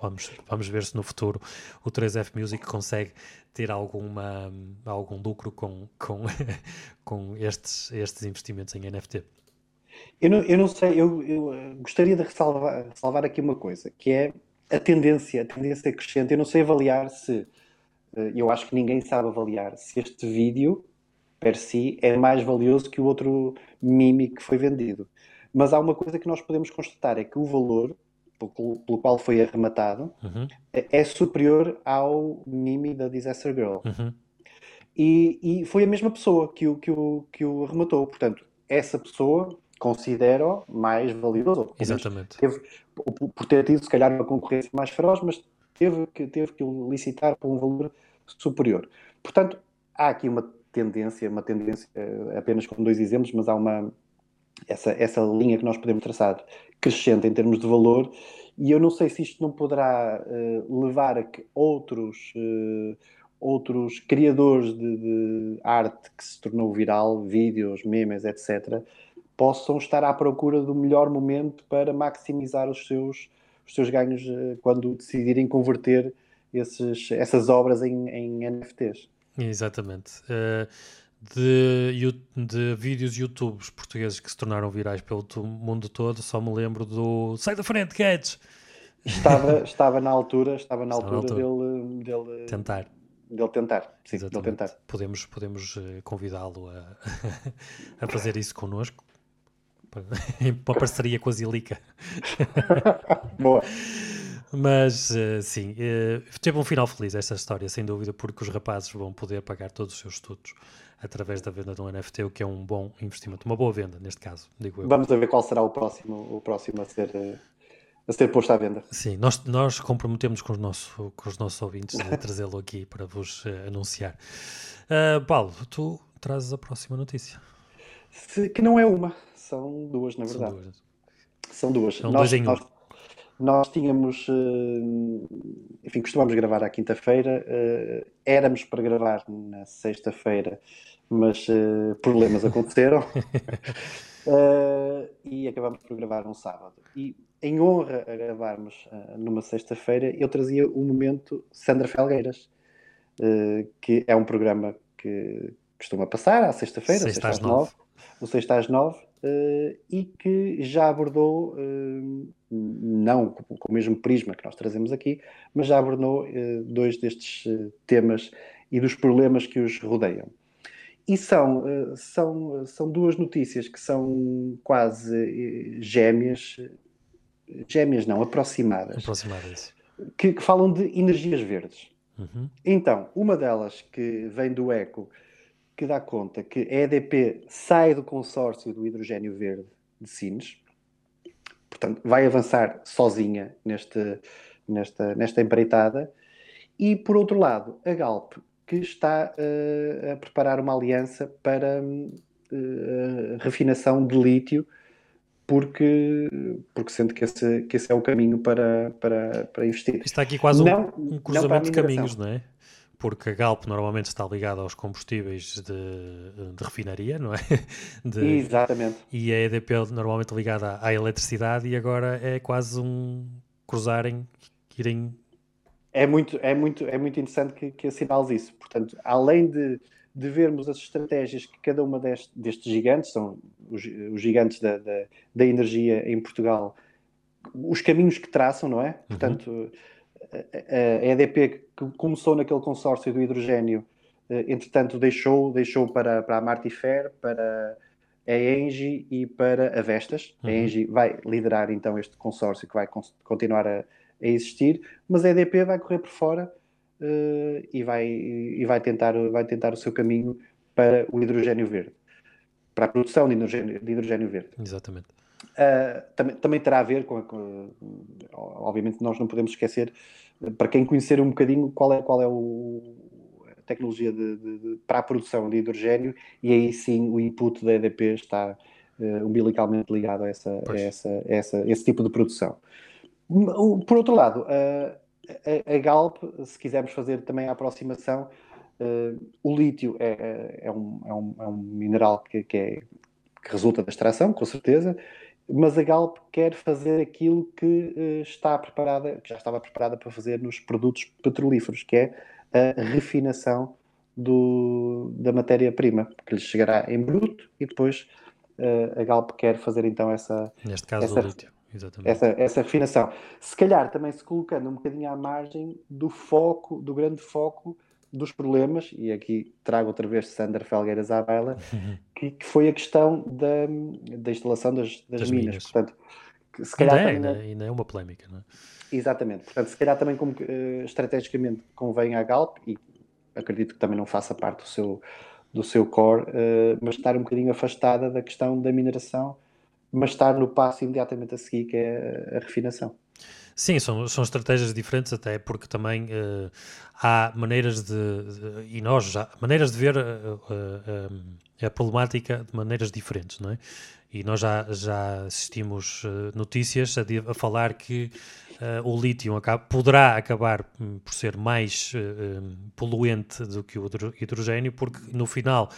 vamos, vamos ver se no futuro o 3F Music consegue ter alguma, algum lucro com, com, com estes, estes investimentos em NFT. Eu não, eu não sei, eu, eu eh, gostaria de ressalvar, ressalvar aqui uma coisa, que é a tendência, a tendência crescente. Eu não sei avaliar se, eh, eu acho que ninguém sabe avaliar se este vídeo, per si, é mais valioso que o outro Mimi que foi vendido. Mas há uma coisa que nós podemos constatar, é que o valor pelo, pelo qual foi arrematado uhum. é, é, superior ao Mimi da Disaster Girl. Uhum. E, e, foi a mesma pessoa que o, que, o, que o arrematou. Portanto, essa pessoa considera mais valioso. Exatamente. Teve, por ter tido, se calhar, uma concorrência mais feroz, mas teve que, teve que licitar por um valor superior. Portanto, há aqui uma tendência, uma tendência, eh, apenas com dois exemplos, mas há uma, essa, essa linha que nós podemos traçar crescente em termos de valor, e eu não sei se isto não poderá uh, levar a que outros, uh, outros criadores de, de, arte que se tornou viral, vídeos, memes, etc., possam estar à procura do melhor momento para maximizar os seus, os seus ganhos eh, quando decidirem converter esses, essas obras em, em NFTs. Exatamente. Uh, de, de vídeos YouTubes portugueses que se tornaram virais pelo mundo todo, só me lembro do Sai da frente, Guedes! Estava, estava na altura, estava na estava altura, na altura. Dele, dele tentar. Dele tentar, sim, dele tentar. Podemos, podemos eh, convidá-lo a, a fazer isso connosco em parceria com a Zilica. Boa. Mas uh, sim, uh, teve um final feliz esta história, sem dúvida, porque os rapazes vão poder pagar todos os seus estudos através da venda de um NFT, o que é um bom investimento, uma boa venda neste caso, digo eu. Vamos ver qual será o próximo, o próximo a ser a ser posto à venda. Sim, nós, nós comprometemos com os, nosso, com os nossos ouvintes de trazê-lo aqui para vos uh, anunciar. Uh, Paulo, tu trazes a próxima notícia. Se, que não é uma, são duas, na verdade. São duas. São duas. São nós, dois em nós, um. Nós tínhamos, uh, enfim, costumamos gravar à quinta-feira, éramos para gravar na sexta-feira, mas problemas aconteceram. e acabamos por gravar no sábado. E em honra a gravarmos numa sexta-feira, eu trazia o momento Sandra Felgueiras, que é um programa que costuma passar à sexta-feira, sexta às nove, o sexta às nove, e que já abordou, não com o mesmo prisma que nós trazemos aqui, mas já abordou dois destes temas e dos problemas que os rodeiam. E são, são, são duas notícias que são quase gêmeas gêmeas não, aproximadas. Aproximadas. Que, que falam de energias verdes. Uhum. Então, uma delas que vem do ECO, que dá conta que a EDP sai do consórcio do hidrogênio verde de Sines, portanto, vai avançar sozinha neste, nesta, nesta empreitada, e por outro lado, a Galp, que está uh, a preparar uma aliança para uh, refinação de lítio porque, porque sente que esse, que esse é o caminho para, para, para investir. Está aqui quase não, um, um cruzamento de caminhos, não é? Porque a Galp normalmente está ligada aos combustíveis de, de refinaria, não é? De, Exatamente. E a EDP normalmente ligada à eletricidade e agora é quase um cruzarem, irem... É muito, é muito, é muito interessante que, que assinales isso. Portanto, além de de vermos as estratégias que cada uma destes, destes gigantes, são os, os gigantes da, da, da, energia em Portugal, os caminhos que traçam, não é? Uhum. Portanto, a, a EDP que começou naquele consórcio do hidrogênio, eh, entretanto deixou, deixou para, para a Martifer, para a Engie e para a Vestas. Uhum. A Engie vai liderar então este consórcio que vai continuar a, a existir, mas a EDP vai correr por fora uh, e, vai, e vai, tentar, vai tentar o seu caminho para o hidrogênio verde, para a produção de hidrogênio, de hidrogênio verde. Exatamente. Uh, também, também terá a ver com, com, obviamente nós não podemos esquecer para quem conhecer um bocadinho qual é, qual é o, a tecnologia de, de, de, para a produção de hidrogênio e aí sim o input da EDP está uh, umbilicalmente ligado a, essa, a essa, a essa, esse tipo de produção. Por outro lado, uh, a, a Galp, se quisermos fazer também a aproximação, o lítio é, é, é, um, é, um, é um mineral que, que, é, que resulta da extração, com certeza, mas a Galp quer fazer aquilo que uh, está preparada, que já estava preparada para fazer nos produtos petrolíferos, que é a refinação do, da matéria-prima, que lhes chegará em bruto e depois uh, a Galp quer fazer então essa. Neste caso, essa, lítio. Exatamente. Essa, essa refinação. Se calhar também se colocando um bocadinho à margem do foco, do grande foco dos problemas, e aqui trago outra vez Sander Felgueiras à baila, que, que, foi a questão da, da instalação das, das, das minas. minas. Portanto, se calhar ainda, é, ainda, ainda é uma polémica, não é? Exatamente. Portanto, se calhar também como, uh, estrategicamente convém à Galp, e acredito que também não faça parte do seu, do seu core, uh, mas estar um bocadinho afastada da questão da mineração mas estar no passo imediatamente a seguir, que é a refinação. Sim, são, são estratégias diferentes até porque também uh, há maneiras de, de, e nós já maneiras de ver uh, uh, a problemática de maneiras diferentes, não é? E nós já, já assistimos notícias a, a, falar que uh, o lítio acaba, poderá acabar um, por ser mais um, poluente do que o hidrogênio, porque no final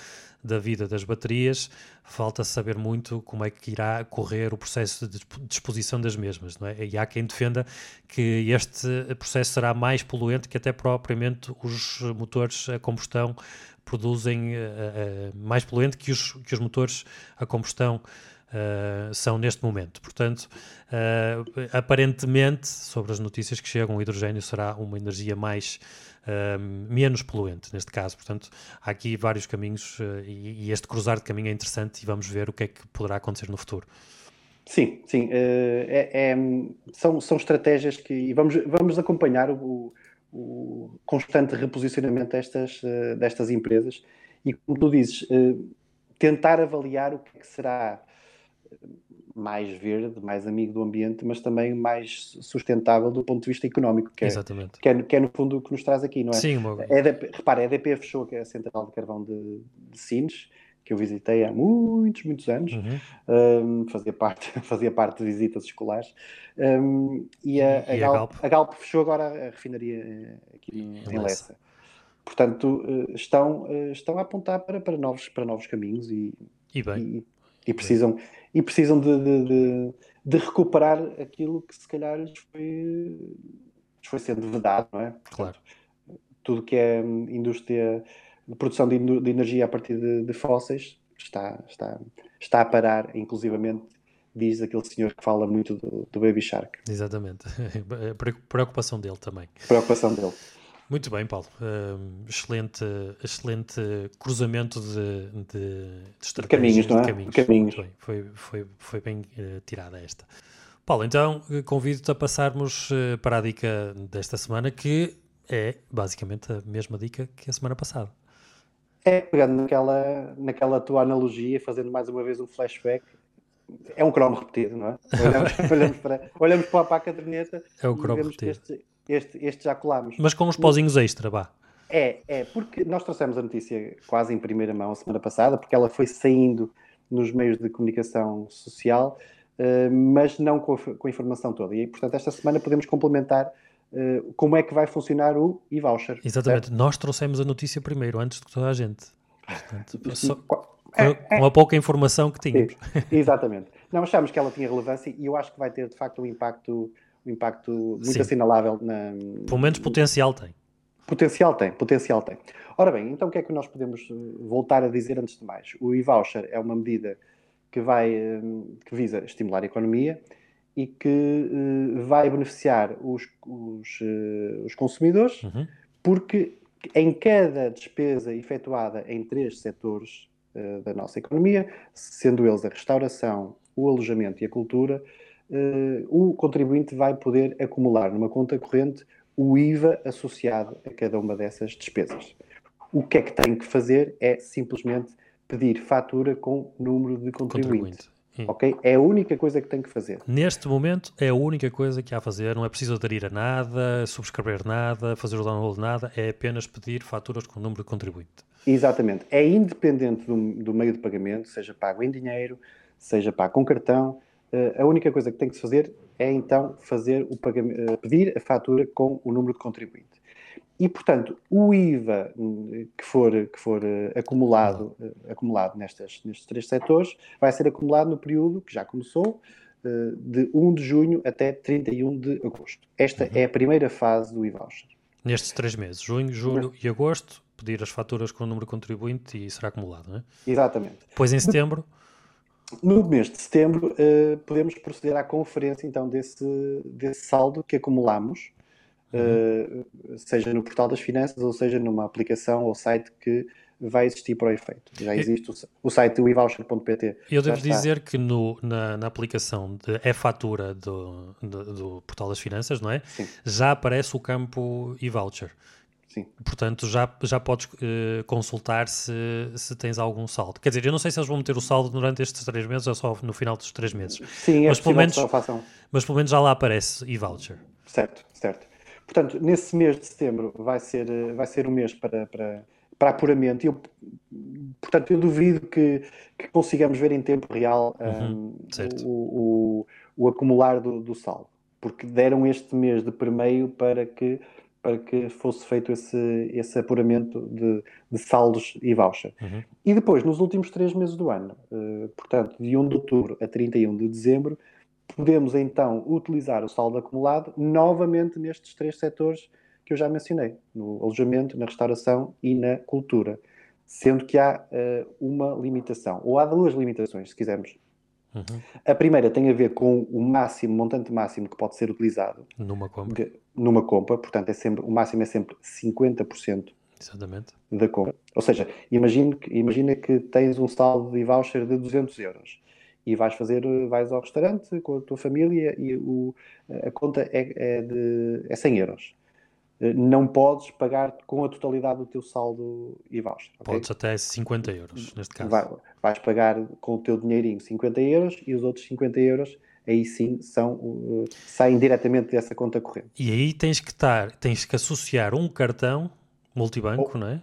da vida das baterias, falta saber muito como é que irá correr o processo de disposição das mesmas. Não é? E há quem defenda que este processo será mais poluente que até propriamente os motores a combustão produzem uh, uh, mais poluente que os, que os motores a combustão Uh, são neste momento. Portanto, uh, aparentemente, sobre as notícias que chegam, o hidrogênio será uma energia mais menos poluente, neste caso. Portanto, há aqui vários caminhos uh, e, e, este cruzar de caminho é interessante e vamos ver o que é que poderá acontecer no futuro. Sim, sim. Uh, é, é, são, são estratégias que. E vamos, vamos acompanhar o, o constante reposicionamento destas, uh, destas empresas e, como tu dizes, tentar avaliar o que, é que será mais verde, mais amigo do ambiente, mas também mais sustentável do ponto de vista económico, que é, Exatamente. Que é, que é no fundo o que nos traz aqui, não é? Sim, uma... EDP, repara, a EDP fechou a central de carvão de, de Sines, que eu visitei há muitos, muitos anos, uhum. um, fazia, parte, fazia parte de visitas escolares, um, e, a, e Galp, a, Galp? a, Galp, fechou agora a refinaria eh, aqui em, em Lessa. Portanto, eh, estão, eh, estão a apontar para, para, novos, para novos caminhos e, e, e, e precisam, e precisam de, de, de, de, recuperar aquilo que se calhar lhes foi, lhes foi sendo vedado, não é? Claro. Tudo que é indústria de produção de, de energia a partir de, fósseis está, está, está a parar, inclusivamente diz aquele senhor que fala muito do, do Baby Shark. Exatamente. Preocupação dele também. Preocupação dele. Muito bem, Paulo. Uh, excelente, excelente cruzamento de, de, de, de caminhos, não é? Caminhos. caminhos. Bem. Foi, foi, foi bem uh, tirada esta. Paulo, então eh, convido-te a passarmos uh, para a dica desta semana, que é basicamente a mesma dica que a semana passada. É, pegando naquela, naquela tua analogia, fazendo mais uma vez um flashback, é um cromo repetido, não é? Olhamos, olhamos, para, olhamos para a caderneta é um cromo repetido. Este, este, este já colámos. Mas com uns pozinhos extra, vá. É, é, porque nós trouxemos a notícia quase em primeira mão a semana passada, porque ela foi saindo nos meios de comunicação social, uh, mas não com a, com a, informação toda. E, portanto, esta semana podemos complementar uh, como é que vai funcionar o e-voucher. Exatamente. Certo? Nós trouxemos a notícia primeiro, antes de toda a gente. Portanto, só, é, com, com a pouca informação que tínhamos. Exatamente. Não achamos que ela tinha relevância e eu acho que vai ter, de facto, um impacto um impacto muito Sim. assinalável. Na, Pelo menos potencial tem. Potencial tem, potencial tem. Ora bem, então o que é que nós podemos eh, voltar a dizer antes de mais? O e-voucher é uma medida que vai, eh, que visa estimular a economia e que uh, vai beneficiar os, os, os consumidores, uhum. porque em cada despesa efetuada em três setores uh, da nossa economia, sendo eles a restauração, o alojamento e a cultura, o contribuinte vai poder acumular numa conta corrente o IVA associado a cada uma dessas despesas. O que é que tem que fazer é simplesmente pedir fatura com número de contribuinte. contribuinte. É a única coisa que tem que fazer. Neste momento é a única coisa que há a fazer. Não é preciso aderir a nada, subscrever nada, fazer o download de nada. É apenas pedir faturas com o número de contribuinte. Exatamente. É independente do, do meio de pagamento, seja pago em dinheiro, seja pago com cartão, eh, a única coisa que tem que se fazer é então fazer o pagamento, eh, pedir a fatura com o número de contribuinte. E, portanto, o IVA hum, que for, que for uh, acumulado, acumulado nestas, nestes três setores vai ser acumulado no período que já começou, de 1 de junho até 31 de agosto. Esta uhum. é a primeira fase do e-voucher. Nestes três meses, junho, julho e agosto, pedir as faturas com o número de contribuinte e será acumulado, não é? Exatamente. Depois, em setembro no mês de setembro, uh, podemos proceder à conferência então desse, desse saldo que acumulamos, uh, seja no portal das finanças ou seja numa aplicação ou site que vai existir para o efeito. Já existe o, o site evoucher.pt. Eu devo dizer que no, na, na aplicação de e-fatura do, do, do, portal das finanças, não é? Sim. Já aparece o campo e-voucher. Sim. Portanto, já, já podes uh, consultar se, se tens algum saldo. Quer dizer, eu não sei se eles vão meter o saldo durante estes três meses ou só no final dos três meses. Sim, é mas, pelo menos, mas pelo menos já lá aparece e-voucher. Certo, certo. Portanto, nesse mês de setembro vai ser, eh, vai ser um mês para, para, para apuramento. Eu, portanto, eu duvido que, que consigamos ver em tempo real uhum, um, o, o, o, acumular do, do saldo. porque deram este mês de permeio para que, para que fosse feito esse, esse apuramento de, de saldos e voucher. Uhum. E depois, nos últimos três meses do ano, uh, portanto, de 1 de outubro a 31 de dezembro, podemos então utilizar o saldo acumulado novamente nestes três setores que eu já mencionei, no alojamento, na restauração e na cultura. Sendo que há uh, uma limitação, ou há duas limitações, se quisermos. Uhum. A primeira tem a ver com o máximo, montante máximo que pode ser utilizado numa compra. De, numa compra, portanto, é sempre, o máximo é sempre 50% Exatamente. da compra. Ou seja, imagina que, imagina que tens um saldo de voucher de 200 euros e vais fazer, vais ao restaurante com a tua família e o, a conta é, é, de, é 100 euros. Não podes pagar com a totalidade do teu saldo e voucher. Okay? Podes até 50 euros, neste caso. Vai, vais pagar com o teu dinheirinho 50 euros e os outros 50 euros aí sim são, uh, saem diretamente dessa conta corrente. E aí tens que estar, tens que associar um cartão multibanco, ou, não é?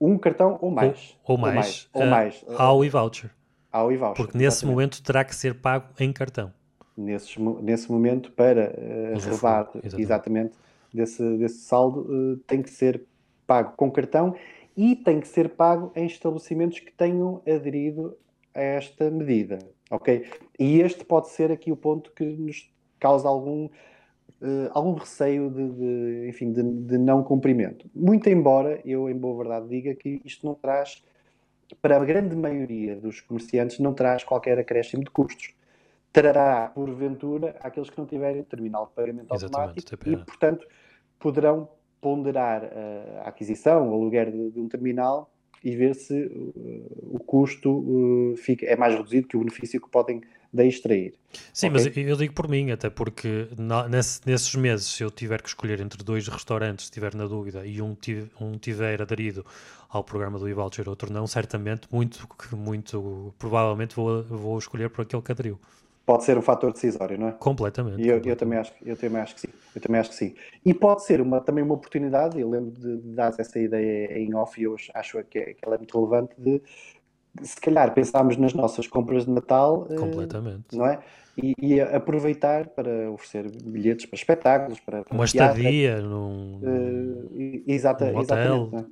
Um cartão ou mais. Ou, ou mais. Ou mais. Ou mais uh, ao e-voucher. Ao e-voucher. Porque nesse exatamente. momento terá que ser pago em cartão. Nesse, nesse momento, para uh, reservar exatamente. exatamente desse, desse saldo, uh, tem que ser pago com cartão e tem que ser pago em estabelecimentos que tenham aderido a esta medida, ok? E este pode ser aqui o ponto que nos causa algum, uh, algum receio de, de enfim, de, de, não cumprimento. Muito embora eu, em boa verdade, diga que isto não traz para a grande maioria dos comerciantes, não traz qualquer acréscimo de custos. Trará, porventura, aqueles que não tiverem terminal de pagamento Exatamente, automático e, portanto, poderão ponderar a aquisição, o aluguer de, de um terminal e ver se uh, o custo uh, fica, é mais reduzido que o benefício que podem daí extrair. Sim, okay? mas eu digo por mim, até porque na, nesse, nesses meses, se eu tiver que escolher entre dois restaurantes, se estiver na dúvida, e um, um tiver aderido ao programa do e-voucher, outro não, certamente, muito, muito provavelmente vou, vou escolher por aquele que aderiu pode ser um fator decisório, não é? Completamente. E eu, completamente. eu, também acho, eu também acho que sim. Eu também acho que sim. E pode ser uma, também uma oportunidade, eu lembro de, de dar essa ideia em off e eu acho que, é, que ela é muito relevante, de se calhar pensarmos nas nossas compras de Natal. Eh, Completamente. Não é? E, e, aproveitar para oferecer bilhetes para espetáculos, para, para uma teatro, estadia num, uh, exata, num hotel. Exatamente,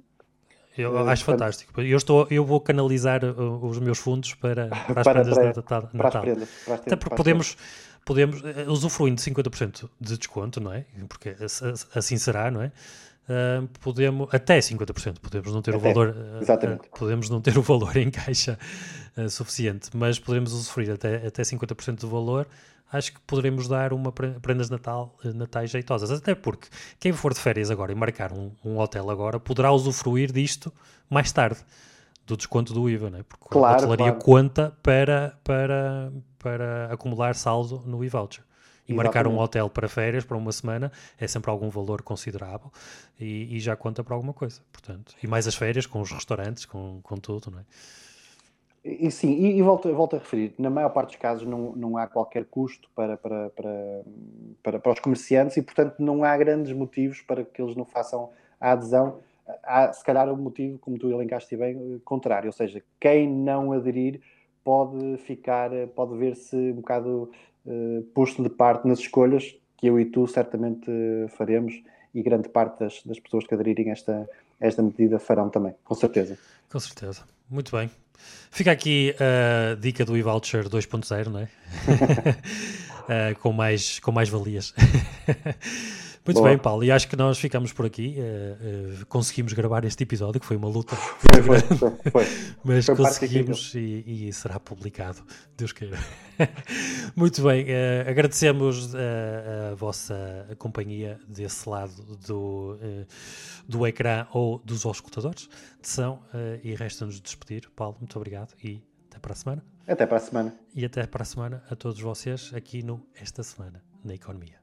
eu uh, acho portanto, fantástico. Eu, estou, eu vou canalizar uh, os meus fundos para, para as prendas de Natal. Para as prendas, para as Até porque podemos, podemos, uh, usufruindo de 50% de desconto, não é? Porque assim será, não é? Uh, podemos até 50%, podemos não ter até, o valor uh, podemos não ter o valor em caixa suficiente, mas podemos usufruir até, até 50% do valor acho que poderemos dar uma prendas de Natal, eh, natais jeitosas. Até porque quem for de férias agora e marcar um, um, hotel agora poderá usufruir disto mais tarde, do desconto do IVA, né? porque claro, a hotelaria claro. conta para, para, para acumular saldo no e-voucher. E Exatamente. marcar um hotel para férias, para uma semana, é sempre algum valor considerável e, e, já conta para alguma coisa. Portanto, e mais as férias com os restaurantes, com, com tudo, não é? E, sim, e, e volto, volto, a referir, na maior parte dos casos não, não há qualquer custo para, para, para, para, para os comerciantes e, portanto, não há grandes motivos para que eles não façam a adesão. Há, se calhar, um motivo, como tu elencaste bem, contrário, ou seja, quem não aderir pode ficar, pode ver-se um bocado uh, posto de parte nas escolhas que eu e tu certamente faremos e grande parte das, das pessoas que aderirem a esta, esta medida farão também, com certeza. Com certeza. Muito bem. Fica aqui a dica do e-voucher 2.0, não é? uh, com, mais, com mais valias. Muito Boa. bem, Paulo, e acho que nós ficamos por aqui. Uh, uh, conseguimos gravar este episódio, que foi uma luta. Foi, foi, foi, foi. Mas foi conseguimos e, e, será publicado, Deus queira. Muito bem, uh, agradecemos a vossa companhia desse lado do, do ecrã ou dos auscultadores de som e resta-nos despedir. Paulo, muito obrigado e até para a semana. Até para a semana. E até para a semana a todos vocês aqui no Esta Semana na Economia.